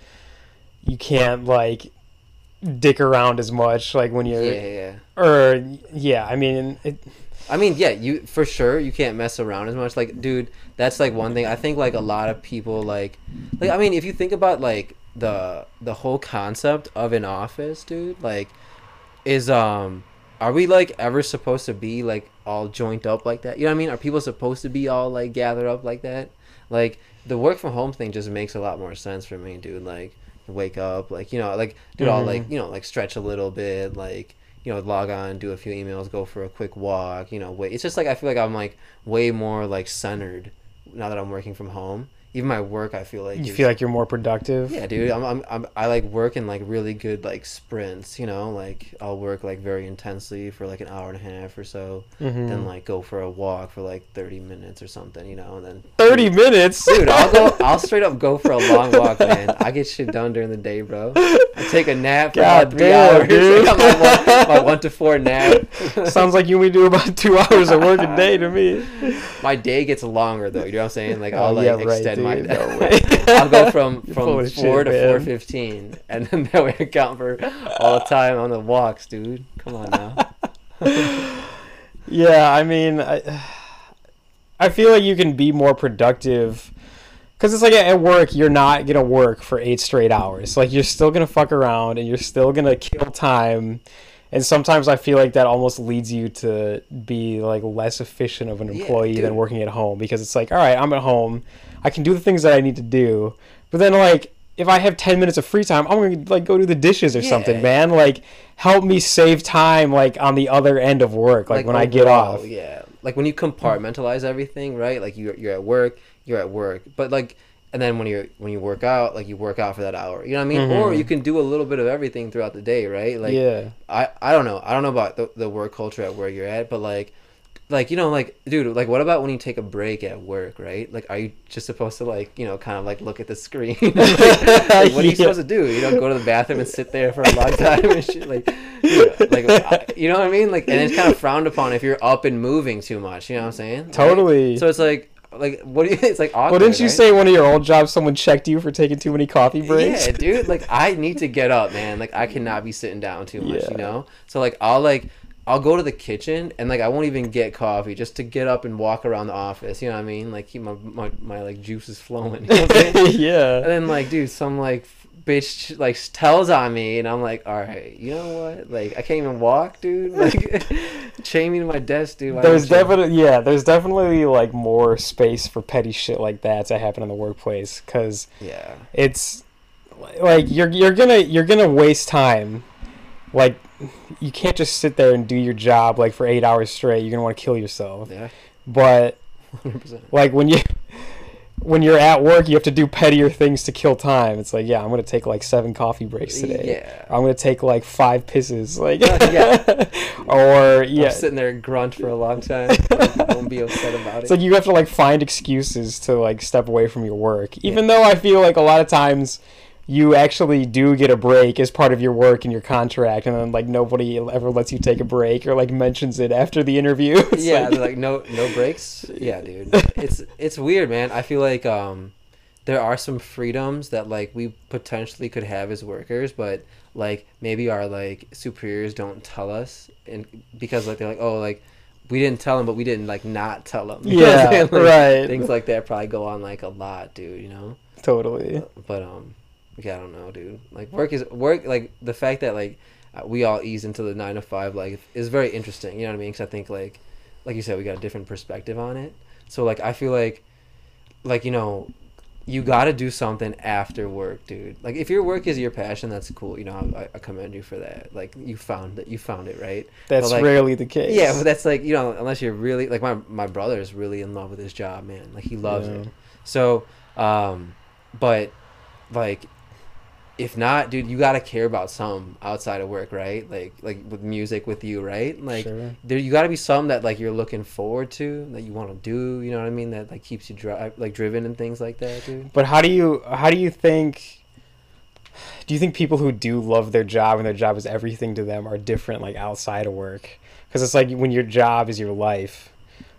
you can't like dick around as much like when you're yeah, yeah. or yeah i mean it, I mean, yeah, you for sure you can't mess around as much. Like, dude, that's like one thing. I think like a lot of people like, like I mean, if you think about like the the whole concept of an office, dude, like, is um, are we like ever supposed to be like all joint up like that? You know what I mean? Are people supposed to be all like gathered up like that? Like the work from home thing just makes a lot more sense for me, dude. Like wake up, like you know, like dude, I'll Mhm. like you know like stretch a little bit, like you know, log on, do a few emails, go for a quick walk, you know, wait. It's just like I feel like I'm like way more like centered now that I'm working from home. Even my work, I feel like You is- feel like you're more productive. yeah, dude. I'm, I'm, I'm I like work in like really good like sprints. You know, like I'll work like very intensely for like an hour and a half or so, Mhm. then like go for a walk for like thirty minutes or something. You know, and then Thirty minutes, Dude, I'll go. I'll straight up go for a [LAUGHS] long walk, man. I get shit done during the day, bro. I take a nap for God about three damn, hours. [LAUGHS] dude. Got my, one, my [LAUGHS] one to four nap. Sounds like you only do about two hours of work a day to me. my day gets longer though. You know what I'm saying? Like I'll Oh, like yeah, right, extend my No way. [LAUGHS] I'll go from You're [LAUGHS] from four shit, to four fifteen, and then that way I count for all the time on the walks, dude. Come on now. [LAUGHS] Yeah, I mean, I, I feel like you can be more productive because it's like at work, you're not gonna work for eight straight hours. Like you're still gonna fuck around and you're still gonna kill time. And sometimes I feel like that almost leads you to be like less efficient of an Yeah, employee than working at home because it's like, all right, I'm at home, I can do the things that I need to do, but then like if I have ten minutes of free time, I'm gonna like go do the dishes or something, man. Like help me save time like on the other end of work, like, when I get off. Yeah, like when you compartmentalize everything, right? Like you you're at work, you're at work, but like, and then when you're when you work out, like you work out for that hour. You know what I mean? Or Mhm. you can do a little bit of everything throughout the day, right? Like yeah. I I don't know. I don't know about the, the work culture at where you're at, but like. Like you know, like dude, like what about when you take a break at work, right? Like, are you just supposed to like, you know, kind of like look at the screen? [LAUGHS] like, what are you [LAUGHS] Yeah. supposed to do? You know, go to the bathroom and sit there for a long time and shit. Like, dude, like I- you know what I mean? Like, and it's kind of frowned upon if you're up and moving too much. You know what I'm saying? Right? Totally. So it's like, like what do you? [LAUGHS] It's like awkward. well, didn't you right? say one of your old jobs someone checked you for taking too many coffee breaks? Yeah, dude. Like I need to get up, man. Like I cannot be sitting down too much, Yeah. you know. So like I'll like I'll go to the kitchen and like I won't even get coffee just to get up and walk around the office. You know what I mean? Like keep my my, my like juices flowing. You know what I'm saying? [LAUGHS] yeah. and then like dude, some like bitch like tells on me and I'm like, all right, you know what? Like I can't even walk, dude. [LAUGHS] Like chain me to my desk, dude. Why There's definitely yeah, there's definitely like more space for petty shit like that to happen in the workplace cuz yeah. it's like you're you're to you're going to waste time. Like you can't just sit there and do your job like for 8 hours straight. You're going to want to kill yourself. Yeah. But 100%. like when you when you're at work you have to do pettier things to kill time it's like yeah i'm gonna take like seven coffee breaks today Yeah. i'm gonna take like five pisses like [LAUGHS] Yeah. [LAUGHS] or yeah I'm sitting there and grunt for a long time. [LAUGHS] Don't be upset about it's it. like you have to like find excuses to like step away from your work even though i feel like a lot of times you actually do get a break as part of your work and your contract and then like nobody ever lets you take a break or like mentions it after the interview [LAUGHS] It's yeah, like- they're like no no breaks. Yeah, dude. It's it's weird, man. I feel like um there are some freedoms that like we potentially could have as workers, but like maybe our like superiors don't tell us and because like they're like, "Oh, like we didn't tell them, but we didn't like not tell them." [LAUGHS] Yeah, Like, right. Things like that probably go on like a lot, dude, you know? totally but um yeah i don't know dude. Like work is work like the fact that like uh, we all ease into the nine to five life is very interesting you know what i mean? Because i think like like you said we got a different perspective on it. So like i feel like like you know you got to do something after work dude. Like if your work is your passion that's cool you know i, I commend you for that. Like you found that you found it right? That's like, rarely the case. Yeah but that's like you know unless you're really like my my brother is really in love with his job man. Like he loves Yeah. it so um but like if not dude you gotta care about some outside of work right like like with music with you right like Sure. there you gotta be some that like you're looking forward to that you want to do you know what i mean that like keeps you drive like driven and things like that dude But how do you how do you think do you think people who do love their job and their job is everything to them are different like outside of work? Cuz it's like when your job is your life.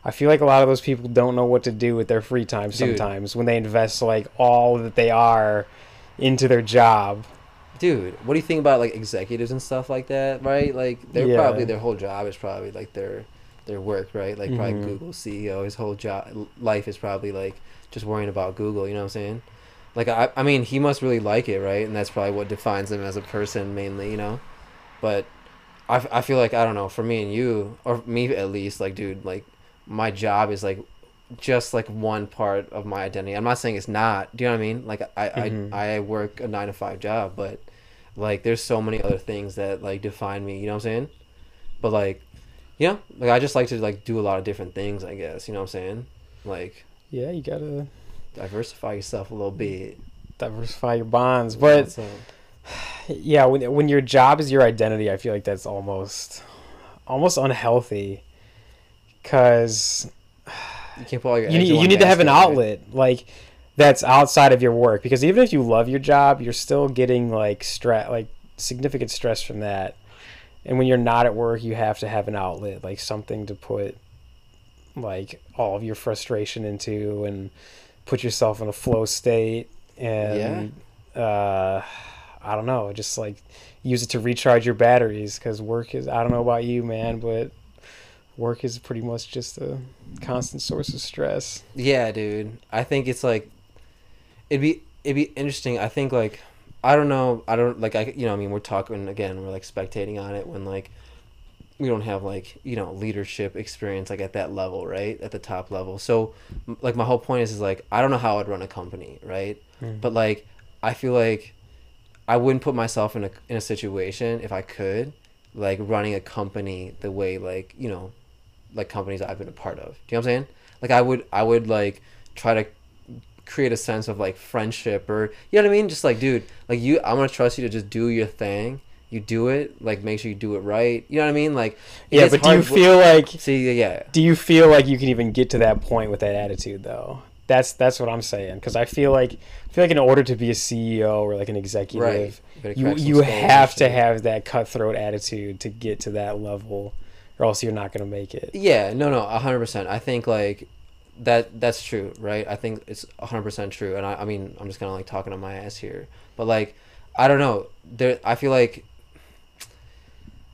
I feel like a lot of those people don't know what to do with their free time Dude. sometimes when they invest like all that they are into their job. dude what do you think about like executives and stuff like that right like they're Yeah. probably their whole job is probably like their their work right like probably Mhm. google ceo his whole job life is probably like just worrying about google you know what i'm saying like I, I mean he must really like it right and that's probably what defines him as a person mainly you know but I, I feel like i don't know for me and you or me at least like dude like my job is like just like one part of my identity i'm not saying it's not do you know what i mean like i Mhm. I, I work a nine to five job but like there's so many other things that like define me you know what i'm saying but like yeah like i just like to like do a lot of different things i guess you know what i'm saying like Yeah, you got to diversify yourself a little bit. diversify your bonds. But up? [SIGHS] yeah, when when your job is your identity, I feel like that's almost almost unhealthy. Cause you can't put all your you need you need to have an outlet like that's outside of your work because even if you love your job, you're still getting like stress, like significant stress from that. And when you're not at work, you have to have an outlet, like something to put like all of your frustration into and put yourself in a flow state and uh I don't know, just like use it to recharge your batteries cuz work is I don't know about you, man, but work is pretty much just a constant source of stress. Yeah, dude. I think it's like it'd be it'd be interesting. I think like I don't know. I don't like I you know I mean we're talking again. We're like spectating on it when like we don't have like you know leadership experience like at that level right at the top level. So like my whole point is is like I don't know how I'd run a company right, Mm. but like I feel like I wouldn't put myself in a in a situation if I could like running a company the way like you know like companies I've been a part of. Do you know what I'm saying? Like I would I would like try to create a sense of like friendship or you know what I mean? Just like dude, like you I'm gonna trust you to just do your thing. You do it, like make sure you do it right. You know what I mean? Like Yeah, but do you feel like see yeah. do you feel like you can even get to that point with that attitude though? That's that's what I'm saying because I feel like I feel like in order to be a CEO or like an executive, Right. gotta you you have to have that cutthroat attitude to get to that level, or else you're not gonna make it. Yeah, no, no, hundred percent. I think like that. That's true, right? I think it's hundred percent true. And I, I mean, I'm just kind of like talking on my ass here, but like, I don't know. There, I feel like,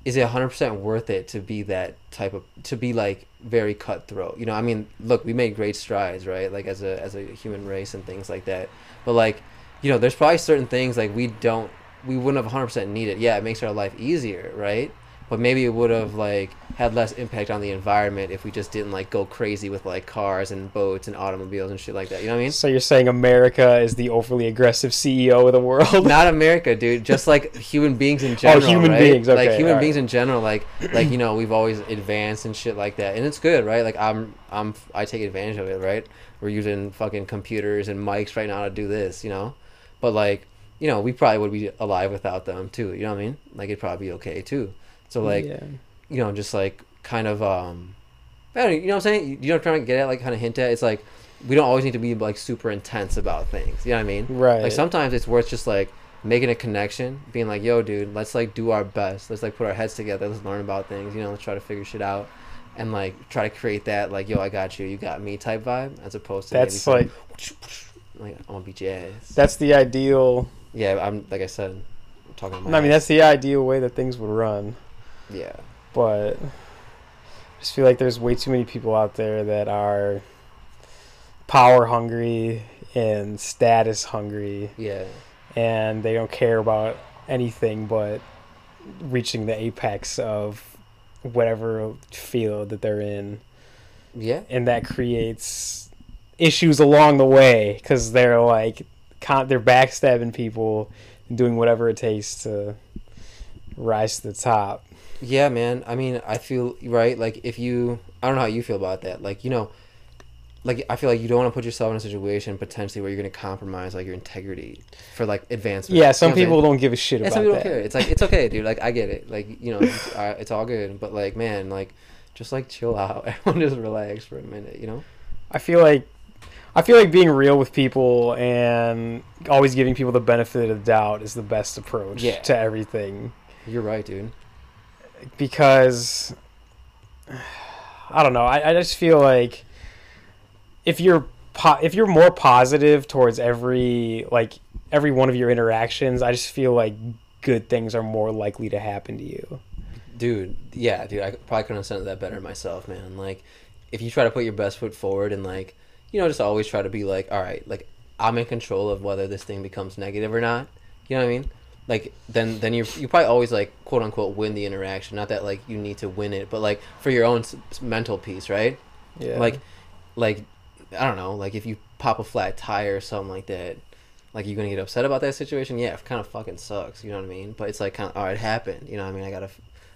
is it hundred percent worth it to be that type of to be like very cutthroat? You know, I mean, look, we made great strides, right? Like as a as a human race and things like that. But like, you know, there's probably certain things like we don't, we wouldn't have hundred percent needed. Yeah, it makes our life easier, right? But maybe it would have like had less impact on the environment if we just didn't like go crazy with like cars and boats and automobiles and shit like that. You know what I mean? So you're saying America is the overly aggressive CEO of the world? Not [LAUGHS] America, dude. Just like human beings in oh, general. Oh, human right? beings, like human alright. beings in general. Like, like you know, we've always advanced and shit like that, and it's good, right? Like, I'm, I'm, I take advantage of it, right? We're using fucking computers and mics right now to do this, you know. But like, you know, we probably would be alive without them too. You know what I mean? Like, it'd probably be okay too. So like, yeah. you know, just like kind of um I don't you know what I'm saying? You know what I'm trying to get at, like kind of hint at? It's like we don't always need to be like super intense about things. You know what I mean? right. Like sometimes it's worth just like making a connection, being like, yo, dude, let's like do our best. Let's like put our heads together, let's learn about things, you know, let's try to figure shit out. And like try to create that like, yo, I got you, you got me type vibe as opposed to that's like some, like I'm gonna beat your ass. that's the ideal. yeah, I'm like I said, I'm talking about I mean, that's the ideal way that things would run. Yeah. but I just feel like there's way too many people out there that are power hungry and status hungry Yeah. and they don't care about anything but reaching the apex of whatever field that they're in Yeah. and that creates issues along the way because they're like con- they're backstabbing people and doing whatever it takes to rise to the top Yeah, man. I mean, I feel right. Like if you, I don't know how you feel about that. Like you know, like I feel like you don't want to put yourself in a situation potentially where you're going to compromise like your integrity for like advancement. Yeah, some You know people don't give a shit Yeah, about some people don't care. It's like it's okay, dude. Like I get it. Like you know, it's, uh, it's all good. But like, man, like just like chill out. [LAUGHS] Everyone just relax for a minute. You know? I feel like I feel like being real with people and always giving people the benefit of the doubt is the best approach Yeah. to everything You're right, dude. Because I don't know. I, I just feel like if you're po- if you're more positive towards every like every one of your interactions, I just feel like good things are more likely to happen to you. Dude, yeah, dude, I probably couldn't have said that better myself, man. Like, if you try to put your best foot forward and like, you know, just always try to be like, all right, like I'm in control of whether this thing becomes negative or not. You know what I mean? Like, then then you you probably always like quote unquote win the interaction. Not that like you need to win it, but like for your own s- mental peace, right? Yeah. Like, like I don't know, like if you pop a flat tire or something like that. Like you're gonna get upset about that situation? Yeah, it kind of fucking sucks. You know what I mean? But it's like kind of, oh, all right, it happened. You know what I mean? I gotta,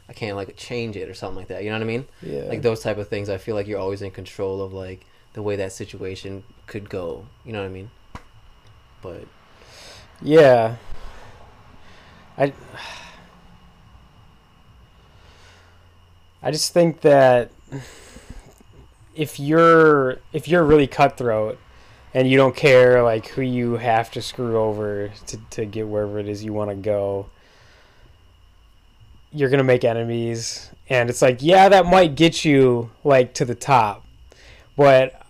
I can't like change it or something like that. You know what I mean? yeah. Like those type of things. I feel like you're always in control of like the way that situation could go. You know what I mean? But Yeah. I I just think that if you're if you're really cutthroat and you don't care like who you have to screw over to, to get wherever it is you want to go, you're gonna make enemies. And it's like yeah that might get you like to the top but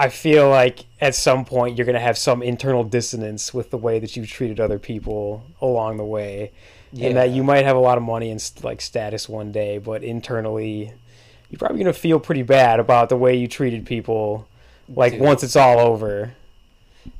i feel like at some point you're gonna have some internal dissonance with the way that you've treated other people along the way. And that you might have a lot of money and like status one day but internally you're probably gonna feel pretty bad about the way you treated people like Dude. once it's all over.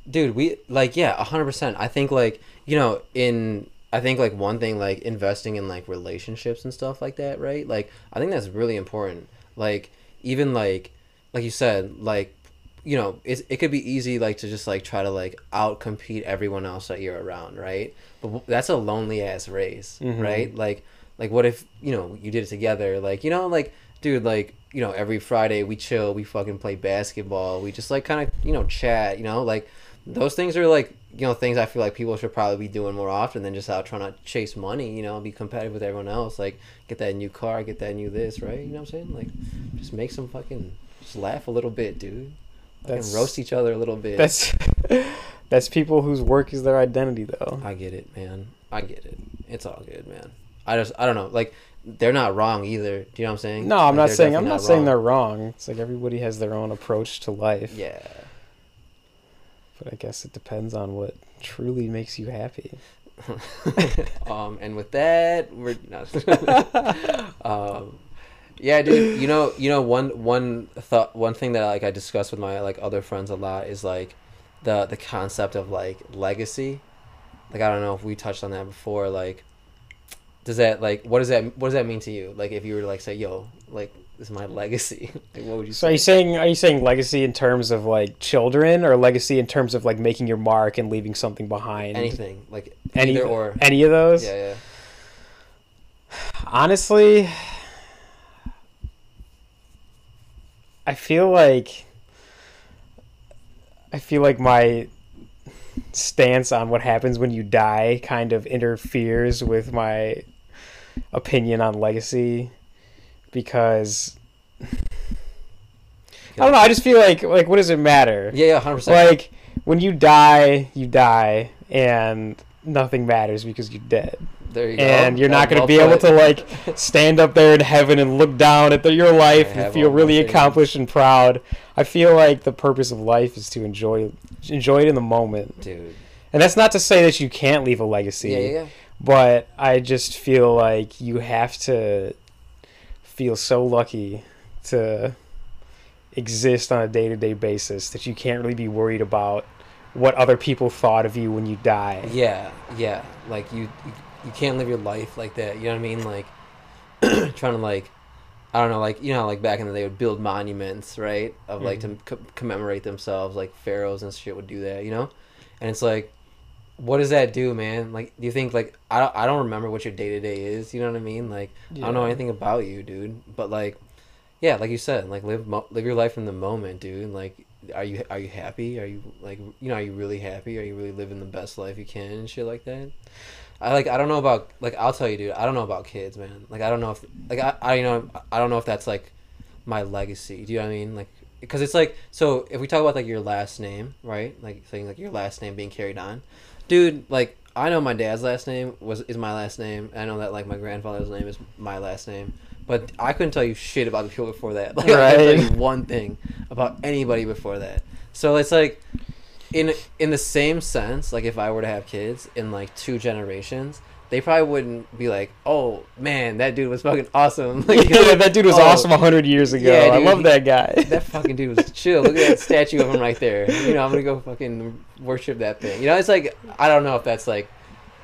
Dude we like yeah 100% i think like you know in i think like one thing like investing in like relationships and stuff like that right? Like i think that's really important. Like even like like you said like you know it, it could be easy like to just like try to like out compete everyone else that you're around right? But w- that's a lonely ass race Mhm. right? Like like what if you know you did it together? Like you know like dude like you know every friday we chill we fucking play basketball we just like kind of you know chat you know? Like those things are like you know things i feel like people should probably be doing more often than just out trying to chase money you know be competitive with everyone else like get that new car get that new this right? You know what i'm saying? Like just make some fucking just laugh a little bit dude That's- and roast each other a little bit that's [LAUGHS] that's people whose work is their identity though I get it, man. I get it. It's all good, man. I just I don't know. Like they're not wrong either. Do you know what I'm saying? No, I'm Like, not saying I'm definitely not saying they're wrong. It's like everybody has their own approach to life. Yeah. But I guess it depends on what truly makes you happy. [LAUGHS] um, and with that, we're not. [LAUGHS] um, yeah, dude. You know, you know, one one thought, one thing that like I discuss with my like other friends a lot is like the the concept of like legacy. Like I don't know if we touched on that before. Like, does that like what does that what does that mean to you? Like if you were to like say, yo, like this is my legacy. [LAUGHS] like what would you say? Are you saying are you saying legacy in terms of like children or legacy in terms of like making your mark and leaving something behind? Anything like Any either or. any of those? Yeah, yeah. Honestly, I feel like I feel like my stance on what happens when you die kind of interferes with my opinion on legacy because I don't know, I just feel like like what does it matter? Yeah, yeah, hundred percent. Like when you die, you die and nothing matters because you're dead There you go. and you're not going to be able to like [LAUGHS] stand up there in heaven and look down at the, your life I and feel really things. accomplished and proud. I feel like the purpose of life is to enjoy enjoy it in the moment. dude. And that's not to say that you can't leave a legacy, Yeah, yeah, yeah. but I just feel like you have to feel so lucky to exist on a day-to-day basis that you can't really be worried about what other people thought of you when you die. Yeah, yeah. Like you, you, can't live your life like that. You know what I mean? Like [CLEARS THROAT] trying to like, I don't know, like you know, like back in the day, would build monuments, right? Of like to mm-hmm. co- commemorate themselves, like pharaohs and shit would do that, you know. And it's like, what does that do, man? Like, do you think like I don't, I don't remember what your day to day is. You know what I mean? Like, I don't know anything about you, dude. But like, yeah, like you said, like live mo- live your life in the moment, dude. Like, are you are you happy? Are you like you know are you really happy? Are you really living the best life you can and shit like that? I like I don't know about like I'll tell you, dude. I don't know about kids, man. Like I don't know if like I I you know I don't know if that's like my legacy. Do you know what I mean? Like because it's like so if we talk about like your last name, right? Like saying like your last name being carried on, dude. Like I know my dad's last name was is my last name. I know that like my grandfather's name is my last name. But I couldn't tell you shit about the people before that. [LAUGHS] Like I couldn't tell you one thing about anybody before that. So it's like in in the same sense, like if I were to have kids in like two generations, they probably wouldn't be like, "Oh man, that dude was fucking awesome." [LAUGHS] Like, yeah, that dude was "Oh, awesome 100 years ago. Yeah, I love he- that guy. [LAUGHS] That fucking dude was chill. Look at that statue of him right there. You know, I'm gonna go fucking worship that thing. You know, it's like I don't know if that's like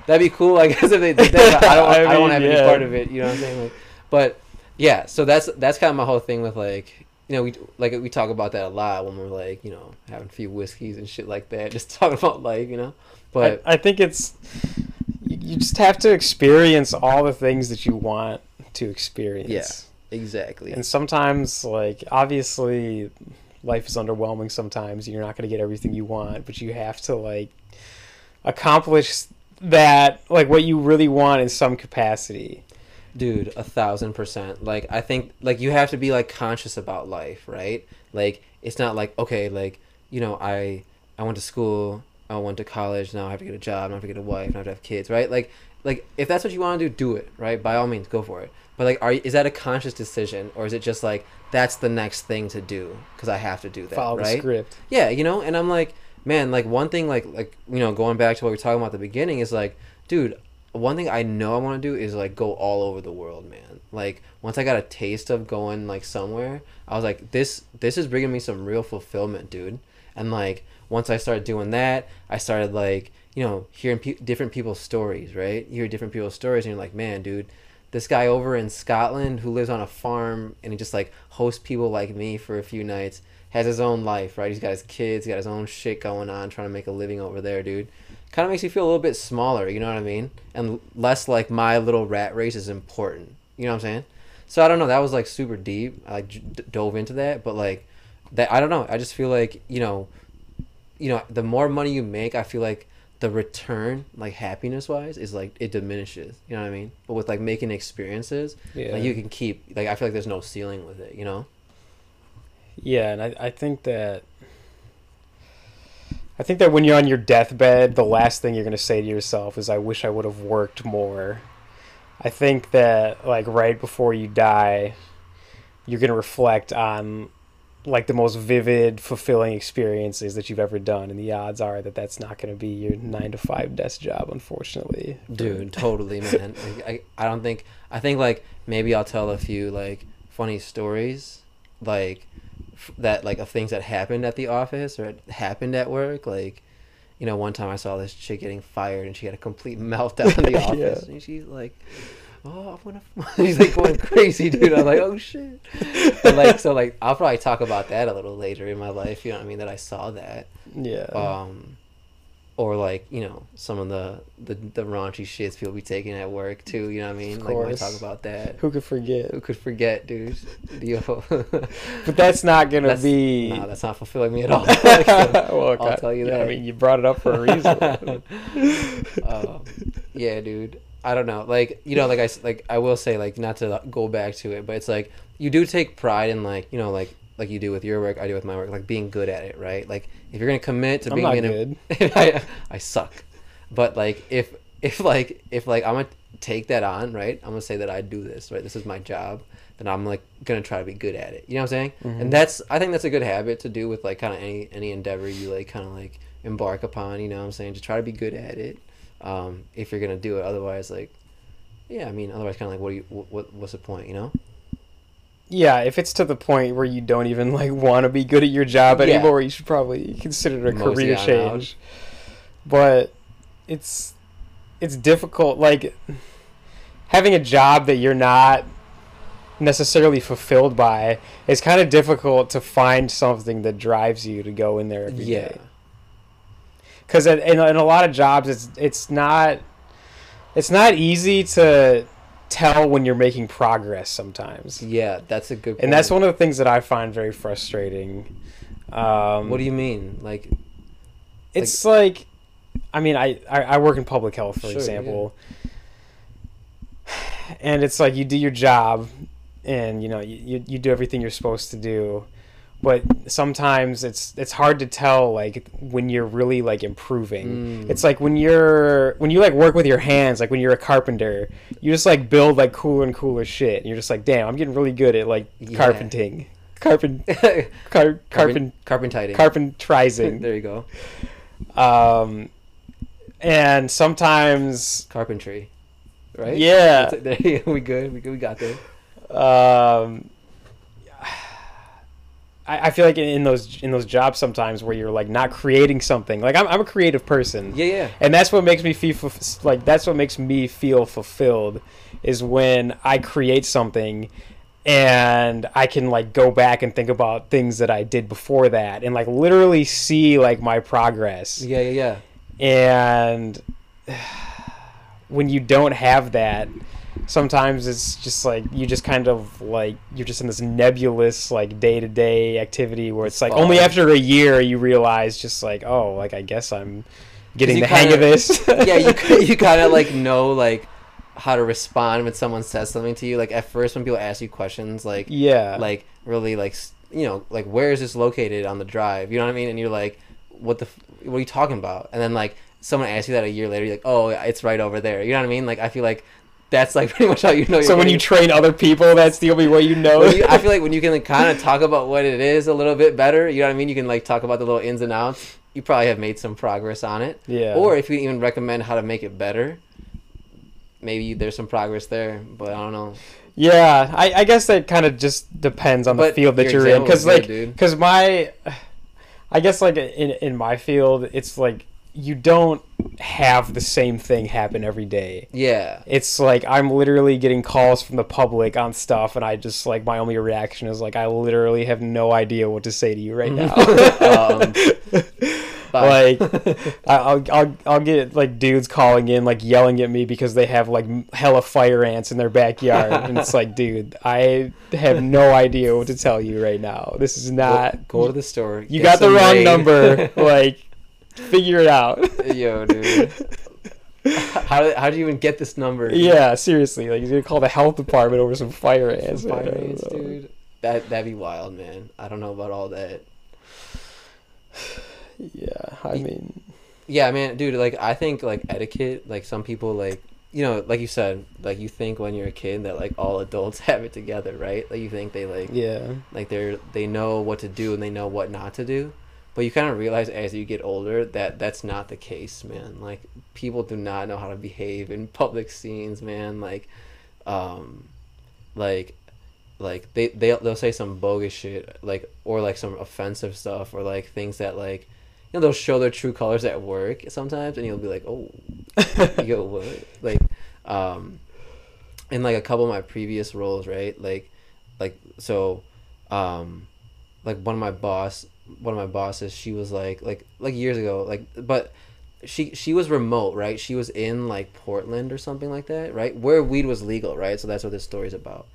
that'd be cool. I guess if they did that, I don't. [LAUGHS] I, I don't have yeah. any part of it. You know what I'm saying? Like, but yeah, so that's that's kind of my whole thing with like you know we like we talk about that a lot when we're like you know having a few whiskeys and shit like that, [LAUGHS] just talking about life. You know, but I, I think it's you, you just have to experience all the things that you want to experience. Yeah, exactly. And sometimes, like obviously, life is underwhelming sometimes. You're not going to get everything you want, but you have to like accomplish that like what you really want in some capacity. Dude, a thousand percent. Like I think like you have to be like conscious about life, right? Like it's not like okay, like you know I I went to school, I went to college, now I have to get a job, now I have to get a wife, now I have to have kids, right? Like like if that's what you want to do, do it, right? By all means, go for it. But like, are is that a conscious decision, or is it just like that's the next thing to do because I have to do that, Follow right? the script. Yeah, you know, and I'm like, man, like one thing, like like you know, going back to what we were talking about at the beginning is like, dude, one thing I know I want to do is like go all over the world, man. Like once I got a taste of going like somewhere, I was like, this this is bringing me some real fulfillment, dude. And like once I started doing that, I started like you know hearing pe- different people's stories, right? You hear different people's stories, and you're like, man, dude. This guy over in Scotland who lives on a farm and he just like hosts people like me for a few nights has his own life, right? He's got his kids, got his own shit going on, trying to make a living over there, dude. Kind of makes you feel a little bit smaller, you know what I mean? And less like my little rat race is important. You know what I'm saying? So I don't know. That was like super deep. I like d- dove into that, but like that I don't know. I just feel like you know, you know, the more money you make, I feel like the return, like happiness wise, is like it diminishes. You know what I mean? But with like making experiences, Yeah. like you can keep. Like I feel like there's no ceiling with it. You know? Yeah, and I, I think that I think that when you're on your deathbed, the last thing you're gonna say to yourself is, "I wish I would have worked more." I think that like right before you die, you're gonna reflect on like the most vivid, fulfilling experiences that you've ever done, and the odds are that that's not gonna be your nine to five desk job, unfortunately. Dude, totally, man. [LAUGHS] Like, I, I don't think I think like maybe I'll tell a few like funny stories, like that like of things that happened at the office or it happened at work. Like, you know, one time I saw this chick getting fired and she had a complete [LAUGHS] meltdown in the [LAUGHS] office, Yeah. and she's like. Oh, I'm gonna. [LAUGHS] She's like going crazy, dude. I'm like, oh shit. But like, so like, I'll probably talk about that a little later in my life. You know what I mean? That I saw that Yeah. um or like you know some of the the, the raunchy shits people be taking at work too you know what i mean Of like we course. talk about that Who could forget? who could forget dude. [LAUGHS] [LAUGHS] But that's not gonna That's- be. nah, that's not fulfilling me at [LAUGHS] all well, I'll God, tell you that. I mean, you brought it up for a reason. um, yeah dude i don't know like you know like i like i will say like not to go back to it but it's like you do take pride in like you know like like you do with your work i do with my work like being good at it right like if you're gonna commit to I'm being in a-. [LAUGHS] I, I suck. But like if if like if like i'm gonna take that on right i'm gonna say that i do this right this is my job then i'm like gonna try to be good at it. You know what i'm saying? Mhm. and that's i think that's a good habit to do with like kind of any any endeavor you like kind of like embark upon you know what i'm saying? Just try to be good at it um if you're gonna do it. Otherwise like yeah i mean otherwise kind of like what do you what, what what's the point you know Yeah, if it's to the point where you don't even like want to be good at your job Yeah. anymore, you should probably consider it a Mosey career change. But it's it's difficult like having a job that you're not necessarily fulfilled by it's kind of difficult to find something that drives you to go in there every day. yeah because in, in a lot of jobs it's it's not it's not easy to tell when you're making progress sometimes. Yeah that's a good point. and that's one of the things that i find very frustrating. Um, what do you mean? Like it's like, i mean I, I i work in public health for Sure, example. [SIGHS] And it's like you do your job and you know you, you, you do everything you're supposed to do but sometimes it's it's hard to tell like when you're really like improving. Mm, it's like when you're when you like work with your hands like when you're a carpenter you just like build like cooler and cooler shit. And you're just like damn i'm getting really good at like Yeah. carpenting. Carpent [LAUGHS] car, carpent carpentiting carpentrizing. [LAUGHS] There you go. Um and sometimes carpentry right? Yeah. [LAUGHS] There, we good we good we got there. Um I, I feel like in, in those in those jobs sometimes where you're like not creating something. Like I'm, I'm a creative person. Yeah yeah. And that's what makes me feel like that's what makes me feel fulfilled is when I create something and I can like go back and think about things that I did before that and like literally see like my progress. Yeah yeah yeah. And [SIGHS] when you don't have that sometimes it's just like you just kind of like you're just in this nebulous like day to day activity where it's like only after a year you realize just like oh like I guess I'm getting the hang of kinda- this. [LAUGHS] yeah, you you kind of [LAUGHS] like know like how to respond when someone says something to you. Like at first, when people ask you questions, like yeah like really like you know like where is this located on the drive? You know what I mean? And you're like, what the f- what are you talking about? And then like someone asks you that a year later, you're like, oh, it's right over there. You know what I mean? Like I feel like that's like [LAUGHS] pretty much how you know. You're so when getting- you train other people, that's the only way you know. you- I feel like when you can like, kind of talk about what it is a little bit better, you know what I mean? You can like talk about the little ins and outs. You probably have made some progress on it. yeah. Or if you even recommend how to make it better, maybe there's some progress there. But I don't know. Yeah, I, I guess that kind of just depends on the field that you're in, because like, because my, I guess like in in my field, it's like you don't have the same thing happen every day. Yeah. It's like I'm literally getting calls from the public on stuff, and I just like my only reaction is like I literally have no idea what to say to you right now. [LAUGHS] Um, [LAUGHS] like [LAUGHS] I- I'll, I'll I'll get like dudes calling in like yelling at me because they have like hella fire ants in their backyard and it's like dude I have no idea what to tell you right now this is not go to the store. you got the wrong Raid. number like figure it out [LAUGHS] Yo, dude. [LAUGHS] how, do- how do you even get this number? yeah seriously like you're gonna call the health department over some fire ants Some fire ants, dude. That that'd be wild, man. I don't know about all that. [SIGHS] yeah I mean Yeah, man, dude. Like, I think like etiquette. Like, some people like you know, like you said, like you think when you're a kid that like all adults [LAUGHS] have it together, right? Like you think they like yeah like they're they know what to do and they know what not to do. But you kind of realize as you get older that that's not the case, man. Like people do not know how to behave in public scenes, man. Like, um, like, like they they they'll say some bogus shit, like or like some offensive stuff, or like things that like, you know, they'll show their true colors at work sometimes, and you'll be like, oh, [LAUGHS] yo, what? Like, um, in like a couple of my previous roles, right? Like, like so, um, like one of my boss, one of my bosses, she was like, like, like years ago, like, but she she was remote, right? She was in like Portland or something like that, right? Where weed was legal, right? So that's what this story's about.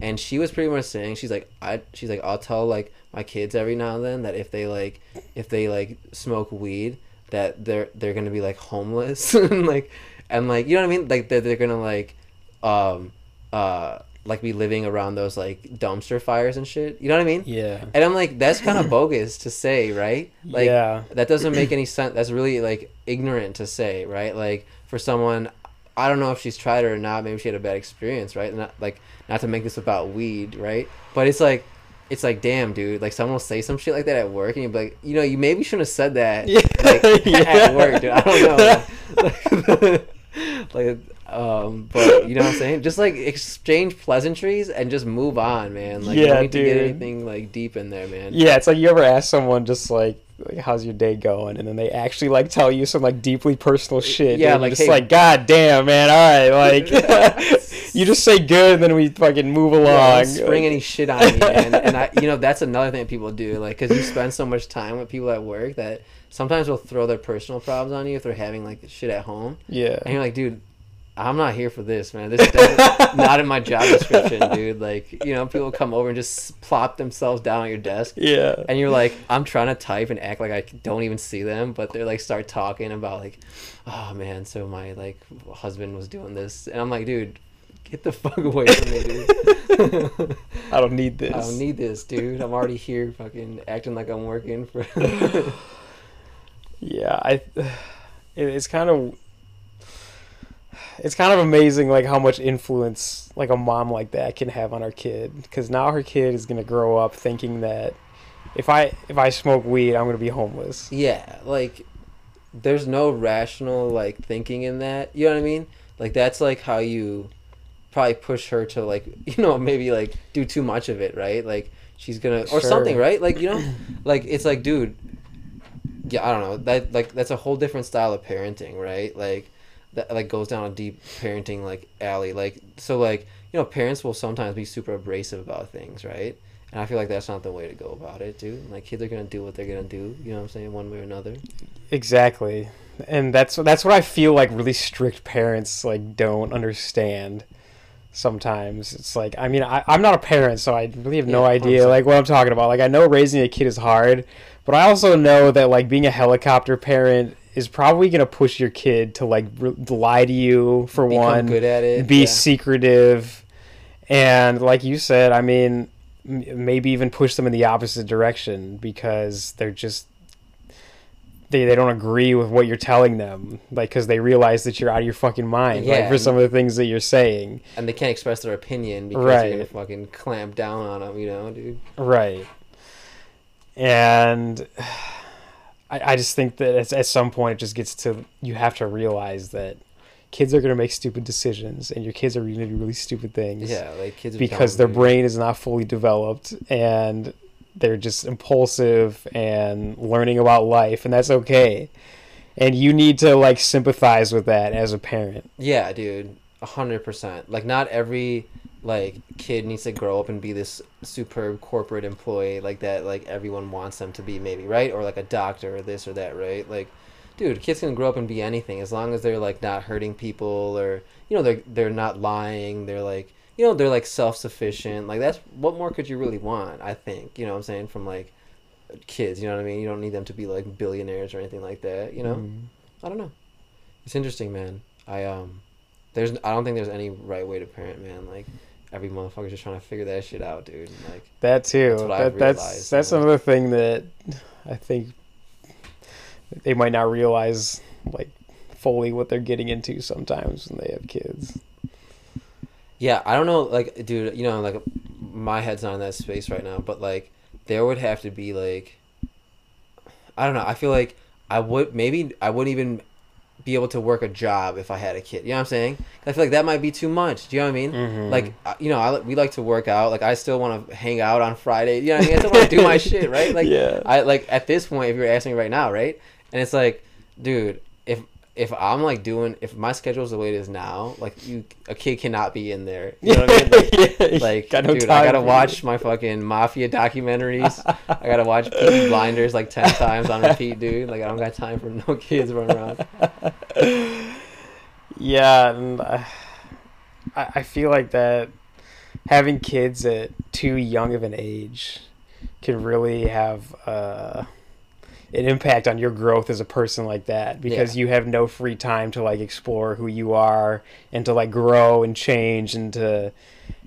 And she was pretty much saying she's like I she's like I'll tell like my kids every now and then that if they like if they like smoke weed that they're they're gonna be like homeless [LAUGHS] and like and like you know what I mean like they're, they're gonna like um uh like be living around those like dumpster fires and shit. You know what I mean? Yeah. And I'm like that's kind of bogus to say right? Like yeah. that doesn't make any sense that's really like ignorant to say right? Like for someone i don't know if she's tried it or not. Maybe she had a bad experience right? Not like not to make this about weed right? But it's like it's like damn dude. Like someone will say some shit like that at work and you're like you know you maybe shouldn't have said that [LAUGHS] Yeah. like Yeah. at work dude. I don't know. like, [LAUGHS] [LAUGHS] [LAUGHS] like um but you know what i'm saying just like exchange pleasantries and just move on man like you don't need to get anything like deep in there man Yeah, it's like you ever ask someone just like, like, "How's your day going?" and then they actually like tell you some like deeply personal shit. Yeah, and like, just hey- like, "God damn, man! All right, like, [LAUGHS] [LAUGHS] you just say good, and then we fucking move Yeah, along." don't spring any shit on me, man. And I, you know, that's another thing that people do, like, because you spend so much time with people at work that sometimes they'll throw their personal problems on you if they're having like shit at home, Yeah. and you're like, dude, I'm not here for this, man. This is [LAUGHS] not in my job description, dude. Like, you know, people come over and just plop themselves down on your desk. Yeah. And you're like, I'm trying to type and act like I don't even see them, but they're like start talking about like, oh man, so my like husband was doing this, and I'm like, dude, get the [LAUGHS] fuck away from me, dude. I don't need this. I don't need this, dude. I'm already here, fucking acting like I'm working for. [LAUGHS] Yeah, I. [SIGHS] It, it's kind of. It's kind of amazing, like how much influence like a mom like that can have on her kid. Because now her kid is gonna grow up thinking that if I if I smoke weed, I'm gonna be homeless. yeah, like, there's no rational like thinking in that. You know what I mean? Like that's like how you probably push her to like [LAUGHS] you know maybe like do too much of it, right? Like she's gonna or Sure. something, right? Like you know, like it's like, dude. Yeah, I don't know. That like that's a whole different style of parenting, right? Like that like goes down a deep parenting like alley. Like so like you know parents will sometimes be super abrasive about things, right? And I feel like that's not the way to go about it, dude. Like kids are gonna do what they're gonna do. You know what I'm saying? One way or another. Exactly, and that's that's what I feel like really strict parents like don't understand. sometimes it's like i mean I, i'm not a parent so i really have no Yeah, idea like what i'm talking about like i know raising a kid is hard but i also know that like being a helicopter parent is probably going to push your kid to like r- lie to you for Become one good at it. be yeah. secretive and like you said i mean m- maybe even push them in the opposite direction because they're just they, they don't agree with what you're telling them like because they realize that you're out of your fucking mind like for some of the things that you're saying and they can't express their opinion because Right. you're gonna fucking clamp down on them, you know, dude. right and [SIGHS] I, I just think that at, at some point it just gets to you have to realize that kids are going to make stupid decisions and your kids are going to do really stupid things Yeah, like kids are because their brain is not fully developed and they're just impulsive and learning about life and that's okay. And you need to like sympathize with that as a parent. Yeah, dude, a hundred percent. Like, not every like kid needs to grow up and be this superb corporate employee like that. Like everyone wants them to be, maybe right, or like a doctor or this or that, right? Like, dude, kids can grow up and be anything as long as they're like not hurting people or you know they're they're not lying. They're like you know they're like self sufficient. Like that's what more could you really want? I think you know what I'm saying from like kids. You know what I mean? You don't need them to be like billionaires or anything like that. You know. Mm. I don't know. It's interesting, man. I um, there's I don't think there's any right way to parent, man. Like every motherfucker's just trying to figure that shit out, dude. And, Like that too That's that, that's that's another thing that i think they might not realize like fully what they're getting into sometimes when they have kids yeah, I don't know, like dude, you know, like my head's not in that space right now, but like there would have to be like, I don't know. I feel like I would maybe I wouldn't even be able to work a job if I had a kid. You know what I'm saying? I feel like that might be too much. Do you know what I mean? Mhm. Like you know, I we like to work out. Like I still want to hang out on Friday. You know what I mean? I still want to do my [LAUGHS] shit, right? Like yeah I like at this point, if you're asking me right now, right? And it's like, dude, if I'm like doing, if my schedule's the way it is now, like you, a kid cannot be in there. You know what I mean? Like, [LAUGHS] Yeah, like got no dude, I gotta watch my fucking mafia documentaries. I gotta watch [LAUGHS] Peaky Blinders like ten times on repeat, dude. Like I don't got time for no [LAUGHS] kids running around. Yeah, and I, I feel like that having kids at too young of an age can really have uh, an impact on your growth as a person like that because you have no free time to like explore who you are and to like grow and change and to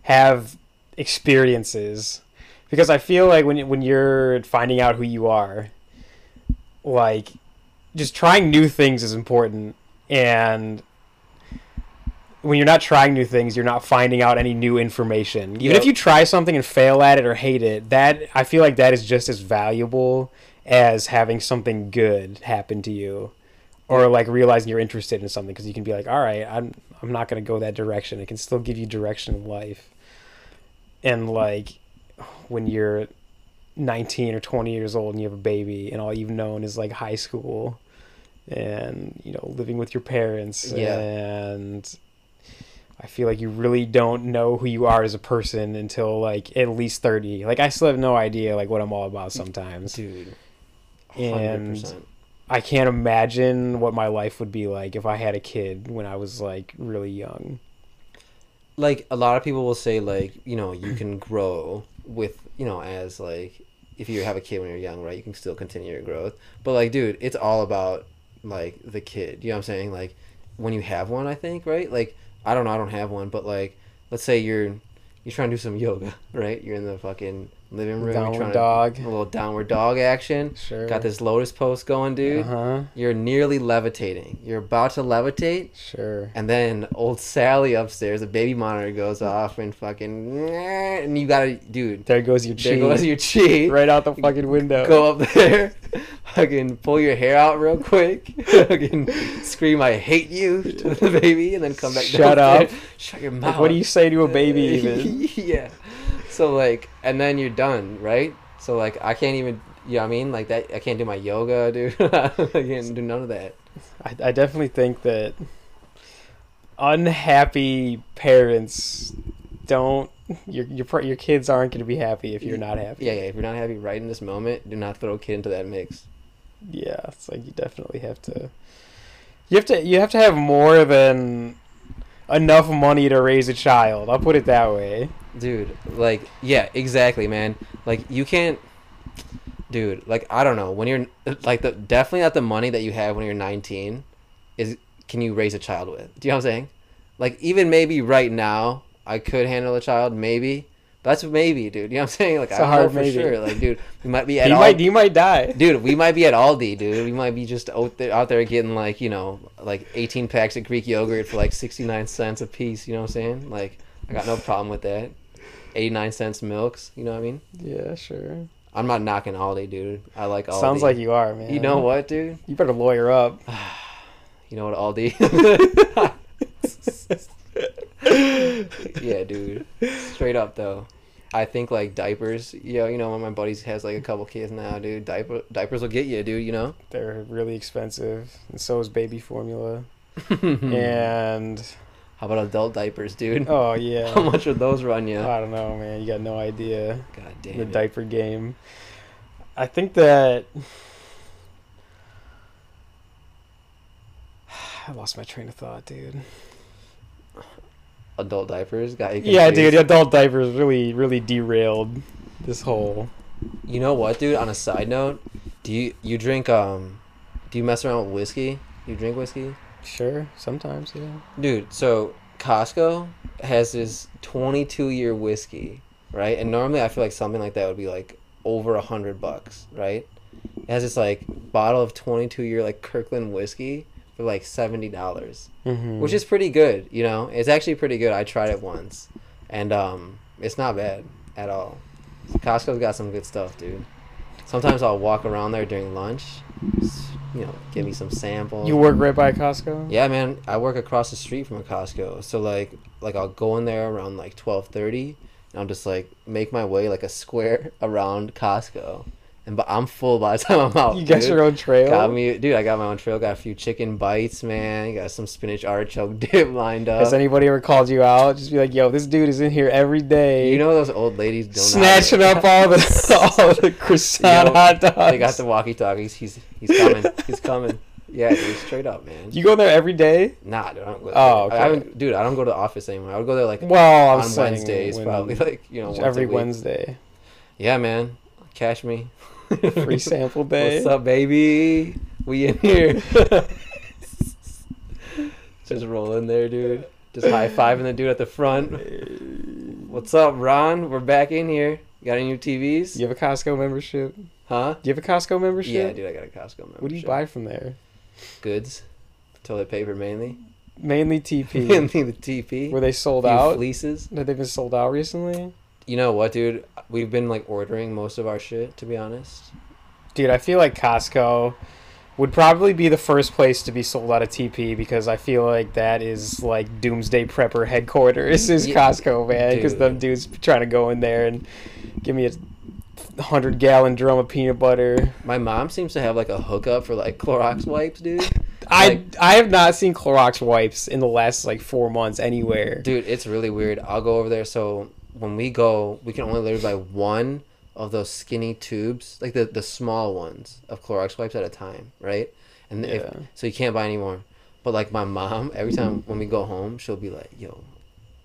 have experiences because I feel like when when you're finding out who you are like just trying new things is important and when you're not trying new things, you're not finding out any new information. Even Yep. if you try something and fail at it or hate it, that I feel like that is just as valuable as having something good happen to you, or like realizing you're interested in something because you can be like, all right, I'm I'm not gonna go that direction. It can still give you direction in life. And like when you're 19 or 20 years old and you have a baby and all you've known is like high school and you know living with your parents Yeah. and I feel like you really don't know who you are as a person until like at least 30. Like I still have no idea like what I'm all about sometimes. dude. And- 100%. I can't imagine what my life would be like if I had a kid when I was like really young. like a lot of people will say like you know you can grow with you know as like if you have a kid when you're young right you can still continue your growth. But like dude it's all about like the kid. You know what i'm saying? Like when you have one i think right? Like i don't know i don't have one but like let's say you're you're trying to do some [LAUGHS] yoga right? You're in the fucking living room Downward trying dog. to a little downward dog action Sure. got this lotus pose going dude Uh-huh. you're nearly levitating you're about to levitate Sure. and then old Sally upstairs, the baby monitor goes off and fucking, and you gotta, dude, There goes your there chi. goes your chi. right out the fucking window. Go up there, [LAUGHS] fucking pull your hair out real quick, [LAUGHS] fucking scream "I hate you" [LAUGHS] to the baby, and then come back. Shut downstairs. up. Shut your Like, mouth. what do you say to a baby even? yeah. So like, and then you're done, right? So like, I can't even. You know what I mean? Like that, I can't do my yoga, [LAUGHS] dude. I can't do none of that. I, I definitely think that unhappy parents don't your your your kids aren't going to be happy if you're not happy. Yeah, yeah. If you're not happy right in this moment, do not throw a kid into that mix. Yeah, it's like you definitely have to. You have to you have to have more than enough money to raise a child. I'll put it that way. Dude like yeah exactly man. Like you can't dude like i don't know. When you're like the definitely not the money that you have when you're 19 is can you raise a child with? Do you know what i'm saying? Like even maybe right now i could handle a child maybe. That's maybe dude. You know what i'm saying? Like It's i a don't know hard for maybe. sure. Like dude we might be [LAUGHS] at You might, you might die. dude we might be at aldi dude. We might be just out there, out there getting like you know like 18 packs of greek yogurt for like 69 cents a piece. You know what i'm saying? Like i got no problem with that 89 cents milks you know what i mean Yeah, sure. I'm not knocking Aldi, dude. I like Aldi. Sounds like you are, man. You know what, dude? You better lawyer up. [SIGHS] You know what, Aldi? [LAUGHS] yeah, dude. Straight up though. I think like diapers. Yo, you know, one of my buddies has like a couple kids now, dude. Diaper diapers will get you, dude. You know. They're really expensive, and so is baby formula. [LAUGHS] And How about adult diapers, dude? oh [LAUGHS] yeah, How much would those run you? I don't know, man. You got no idea God damn the it. diaper game. I think that [SIGHS] I lost my train of thought, dude. adult diapers got you. Yeah, dude, adult diapers really, really derailed this whole. You know what, dude? On a side note, do you you drink um, do you mess around with whiskey? You drink whiskey? Sure, sometimes, yeah. Dude, so Costco has this 22 year whiskey, right? And normally I feel like something like that would be like over a hundred bucks, right? It has this like bottle of 22 year like Kirkland whiskey for like seventy dollars, Mm-hmm. which is pretty good. You know, it's actually pretty good. I tried it once, and um, it's not bad at all. Costco's got some good stuff, dude. Sometimes I'll walk around there during lunch, you know, give me some samples. you work right by Costco. Yeah, man. I work across the street from a Costco, so like, like I'll go in there around like twelve thirty, and I'll just like make my way like a square [LAUGHS] around Costco, and but I'm full by the time I'm out. [LAUGHS] you got your own trail. Got me, dude. I got my own trail. Got a few chicken bites, man. Got some spinach artichoke [LAUGHS] dip lined up. Has anybody ever called you out? Just be like, "Yo, this dude is in here every day." you know those old ladies don't snatching up all the [LAUGHS] all the croissant Yo, hot dogs. They got the walkie talkies. He's he's coming. he's coming. Yeah, dude. Straight up, man. You go there every day? Nah, dude. I don't go there. Oh, I haven't, dude. I don't go to the office anymore. I would go there like Well, on Wednesdays, when- probably like you know every. Wednesday, Yeah, man. Cash me. [LAUGHS] free sample day. What's up, baby? We in here. [LAUGHS] Just roll in there, dude. Just high fiving the dude at the front. What's up, Ron? We're back in here. Got any new TVs? You have a Costco membership? Huh? Do you have a Costco membership? Yeah, dude. I got a Costco membership. What do you buy from there? Goods, toilet paper mainly. Mainly TP. [LAUGHS] Mainly the TP. Were they sold out? Fleeces. Have they been sold out recently? You know what, dude? We've been like ordering most of our shit, to be honest. Dude, I feel like Costco would probably be the first place to be sold out of TP because I feel like that is like doomsday prepper headquarters is Yeah, Costco, man. Because dude. them dudes trying to go in there and give me a hundred gallon drum of peanut butter. My mom seems to have like a hookup for like Clorox wipes, dude. I Like- I have not seen Clorox wipes in the last like four months anywhere. Dude, it's really weird. I'll go over there. So when we go, we can only literally buy one of those skinny tubes, like the the small ones of Clorox wipes at a time, right? And if, so you can't buy any more. But like my mom, every time when we go home, she'll be like, "Yo,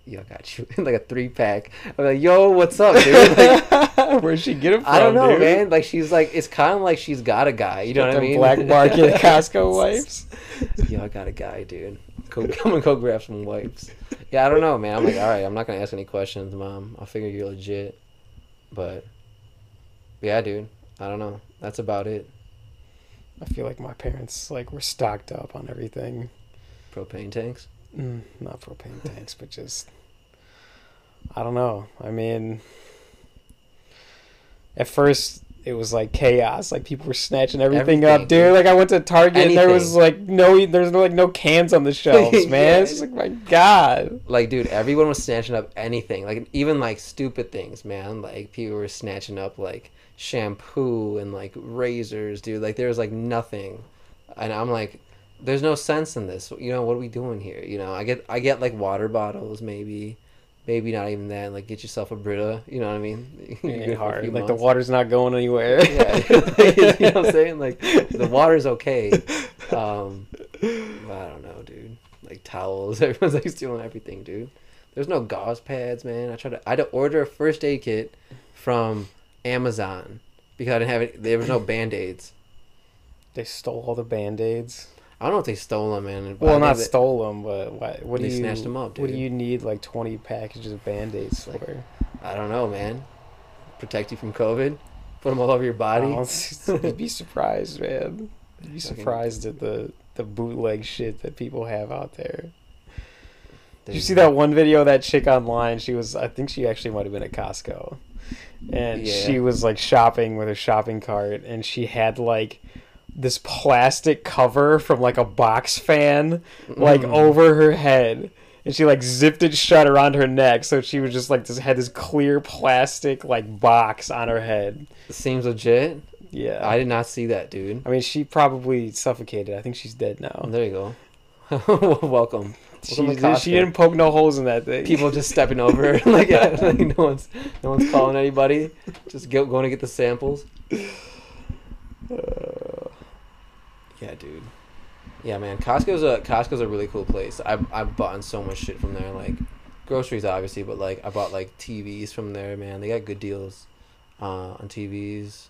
yo, I got you [LAUGHS] like a three pack." I'm like, "Yo, what's up, dude?" Like, [LAUGHS] Where'd she get it from? I don't know, dude? man. Like she's like, it's kind of like she's got a guy. You know Get what I them mean? Black market [LAUGHS] Costco wipes. [LAUGHS] Yo, I got a guy, dude. Go, come and go grab some wipes. Yeah, I don't know, man. I'm like, all right, I'm not gonna ask any questions, mom. I figure you're legit, but yeah, dude. I don't know. That's about it. I feel like my parents like were stocked up on everything. Propane tanks. Mm, not propane tanks, but just I don't know. I mean, at first it was like chaos. Like people were snatching everything, Everything, up, dude. Like I went to Target and there was like no, there's no like no cans on the [LAUGHS] shelves, man. Yeah. It's like my god. Like, dude, everyone was snatching up anything. Like, even like stupid things, man. Like, people were snatching up like shampoo and like razors, dude. Like, there was like nothing, and I'm like, there's no sense in this. You know, what are we doing here? You know, I get, I get like water bottles, maybe, maybe not even that. Like, get yourself a Brita. You know what I mean? [LAUGHS] It You're ain't good for a hard. Like the water's not going anywhere. yeah, [LAUGHS] you know what I'm saying? Like, [LAUGHS] the water's okay. Um, I don't know, dude. Like towels, everyone's like stealing everything, dude. There's no gauze pads, man. I tried to I had to order a first aid kit from Amazon because I didn't have it. There was no band aids. They stole all the band aids. I don't know if they stole them, man. Well, not stole them, but what, what They do you snatched 'em up, What do you need like twenty packages of band aids Like, for? I don't know, man. Protect you from COVID. Put them all over your body. Oh, [LAUGHS] you'd be surprised, man. You'd be surprised at the the bootleg shit that people have out there. Did you see that one video of that chick online? She was, I think she actually might have been at Costco, and Yeah. she was like shopping with her shopping cart, and she had like this plastic cover from like a box fan like Mm. over her head. And she like zipped it shut around her neck, so she was just like this had this clear plastic like box on her head. Seems legit. Yeah, I did not see that, dude. I mean, she probably suffocated. I think she's dead now. There you go. [LAUGHS] Welcome. Welcome She, she didn't poke no holes in that thing. People just stepping over her. [LAUGHS] [LAUGHS] like, yeah, like no one's no one's calling anybody. Just go, going to get the samples. [SIGHS] Uh, Yeah, dude. Yeah, man. Costco's a Costco's a really cool place. I've I've bought so much shit from there. Like groceries, obviously, but like I bought like TVs from there. Man, they got good deals uh, on TVs.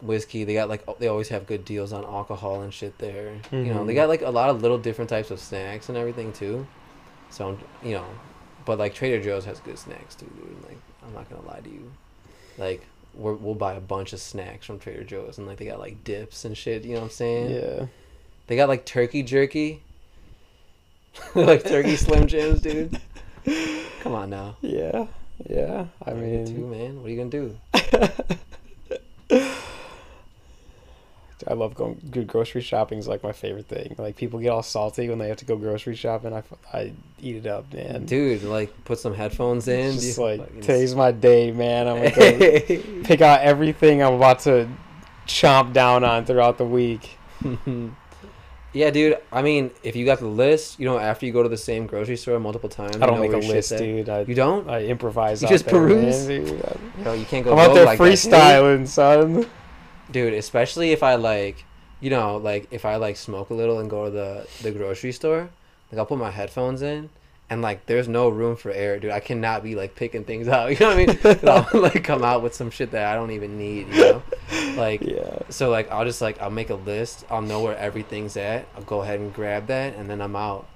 Whiskey, they got like they always have good deals on alcohol and shit there. You know, they Mhm. got like a lot of little different types of snacks and everything too. So you know, but like Trader Joe's has good snacks too, dude. Like I'm not gonna lie to you. Like we're, we'll buy a bunch of snacks from Trader Joe's and like they got like dips and shit. You know what I'm saying? yeah. They got like turkey jerky. [LAUGHS] like turkey slim jims, dude. [LAUGHS] Come on now. Yeah. Yeah. I What are you mean, man, what are you gonna do? [LAUGHS] I love going good grocery shopping is like my favorite thing. Like people get all salty when they have to go grocery shopping. I, I eat it up, man. Dude, like put some headphones in. It's just like fucking- today's my day, man. I'm gonna go [LAUGHS] pick out everything I'm about to chomp down on throughout the week. [LAUGHS] yeah, dude. I mean, if you got the list, you know, after you go to the same grocery store multiple times, I you don't make a list, dude. I, You don't? I improvise. You out just there, man, peruse? dude. You know, you can't go. I'm out there like that, freestyling, son. Dude especially if i like you know like if i like smoke a little and go to the the grocery store like i'll put my headphones in and like there's no room for air dude. I cannot be like picking things out [LAUGHS] you know what i mean? I'll [LAUGHS] like come out with some shit that i don't even need you know? Like Yeah. so like i'll just like i'll make a list. I'll know where everything's at. I'll go ahead and grab that and then i'm out.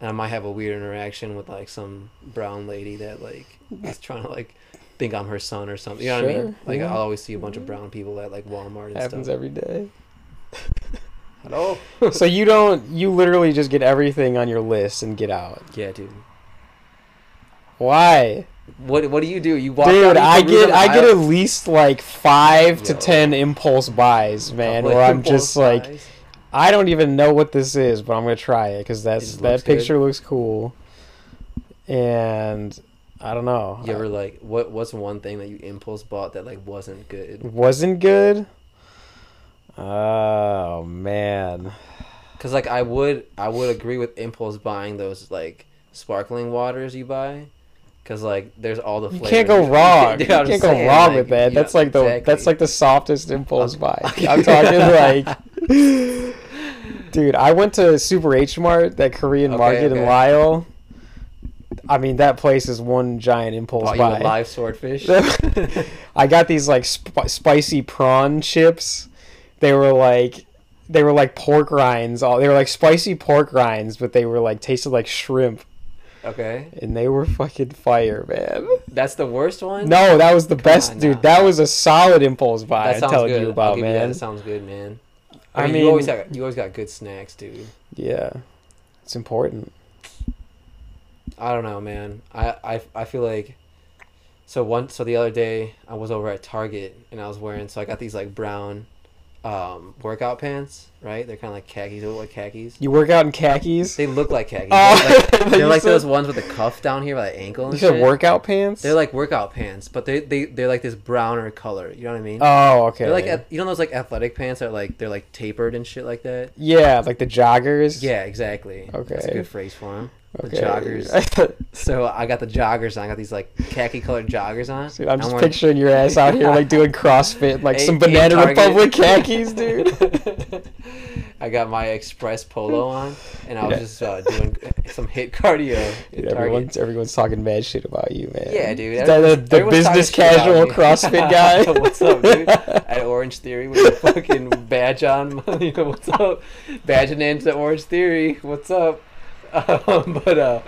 And i might have a weird interaction with like some brown lady that like is trying to like think i'm her son or something you know what i mean like yeah. i'll always see a bunch of mm-hmm. brown people at like walmart and Happens stuff every day. [LAUGHS] hello [LAUGHS] so you don't you literally just get everything on your list and get out. yeah dude Why? what what do you do you walk Dude, I get I get at least like 5 to 10 impulse buys, man, where I'm just impulse like. I don't even know what this is, but I'm going to try it cuz that's just that looks good. picture looks cool. And I don't know. you ever like what what's one thing that you impulse bought that like wasn't good wasn't good. Oh man. Cause like I would I would agree with impulse buying those like sparkling waters you buy, cause like there's all the You can't go [LAUGHS] wrong. Dude, you can't go saying, wrong like, with that. yeah, That's like the exactly. that's like the softest impulse [LAUGHS] buy. I'm talking [LAUGHS] like Dude, I went to Super H Mart, that Korean Okay, market okay. in Lisle. I mean, that place is one giant impulse Bought you a buy. live swordfish. [LAUGHS] I got these like sp- spicy prawn chips. They were like they were like pork rinds. All they were like spicy pork rinds, but they were like tasted like shrimp, okay, and they were fucking fire, man. that's the worst one. No, that was the best, on dude. now. That was a solid impulse buy. I'm telling good. you about, give you that. man. That sounds good, man. I I mean, you always got you always got good snacks, dude. Yeah, it's important. I don't know, man. I, I, I feel like so one so the other day I was over at Target and I was wearing so I got these like brown um workout pants, right? They're kind of like khakis, they look like khakis. You work out in khakis. They look like khakis. Oh, They're like, [LAUGHS] they're like said- those ones with the cuff down here by the ankle and You said shit. workout pants. They're like workout pants, but they they they're like this browner color. You know what I mean? oh, okay. They're like you know those like athletic pants that are like they're like tapered and shit like that. yeah, like the joggers. Yeah, exactly. Okay, That's a good phrase for them. The joggers. So I got the joggers on. I got these like khaki colored joggers on. Dude, I'm just wearing- picturing your ass out here like doing CrossFit, like [LAUGHS] Eight- some Banana Target. Republic khakis, [LAUGHS] dude. I got my Express polo on, and I was Yeah. just uh, doing [LAUGHS] some HIIT cardio. Dude, everyone's everyone's talking mad shit about you, man. Yeah, dude. The, the, the business casual. CrossFit guy. what's up, dude? At Orange Theory with a fucking badge on. you know, what's up? Badging into Orange Theory. What's up? Um, [LAUGHS] but uh,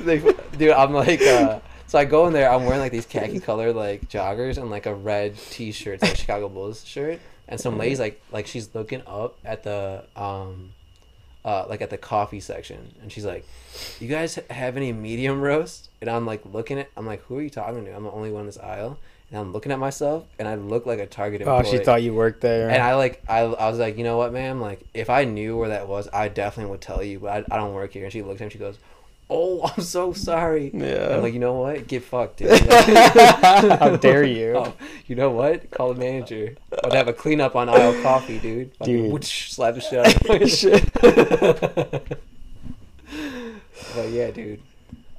they, dude, I'm like, uh, so I go in there. I'm wearing like these khaki color like joggers and like a red T-shirt, like Chicago Bulls shirt. And some lady's like, like she's looking up at the um, uh, like at the coffee section, and she's like, "You guys have any medium roast?" And I'm like looking at, I'm like, "Who are you talking to?" I'm the only one in this aisle, and I'm looking at myself, and I look like a Target employee. Oh, she thought you worked there. And I like, I, I was like, you know what, ma'am? Like, if I knew where that was, I definitely would tell you, but I, I don't work here. And she looked at him, she goes, "Oh, [LAUGHS] I'm so sorry." Yeah. I'm like, you know what? Get fucked, dude. [LAUGHS] [LAUGHS] How dare you? Oh, you know what? Call the manager. I'd have a cleanup on aisle coffee, dude. Fucking Dude. whoosh, slap the shit out of Shit. But yeah, dude.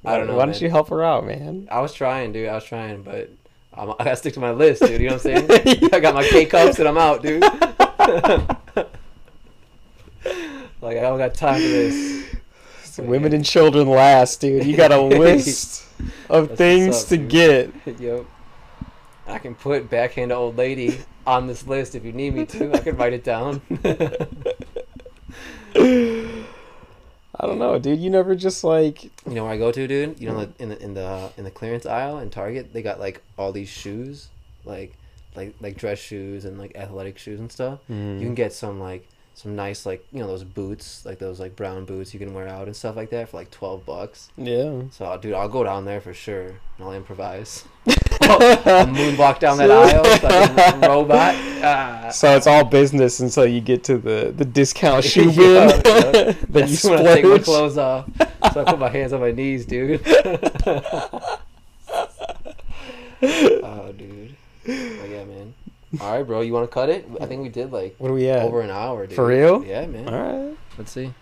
I don't know. Why don't you help her out, man? I was trying, dude. I was trying, but I'm, I gotta stick to my list, dude. You know what I'm saying? [LAUGHS] I got my K cups and I'm out, dude. [LAUGHS] like I don't got time for this. Women and children last, dude. You got a [LAUGHS] list of things up, to dude. get. Yep. I can put backhand old lady on this list if you need me to. I can write it down. I don't know, dude. You never just like You know where I go to, dude? You know, like, in the in the in the clearance aisle in Target, they got like all these shoes, like like like dress shoes and like athletic shoes and stuff. You can mm-hmm. get some like some nice like you know those boots, like those like brown boots you can wear out and stuff like that for like twelve bucks. yeah. So, dude, I'll go down there for sure and I'll improvise. [LAUGHS] Moonwalk down that aisle, fucking robot. Ah. So it's all business until you get to the the discount [LAUGHS] shoe bin. yeah. [LAUGHS] then you That's when I take my clothes off. So I put my hands on my knees, dude. [LAUGHS] oh, dude. But yeah, man. All right, bro. You want to cut it? I think we did like What are we at? over an hour, dude. For real? Yeah, man. All right. Let's see.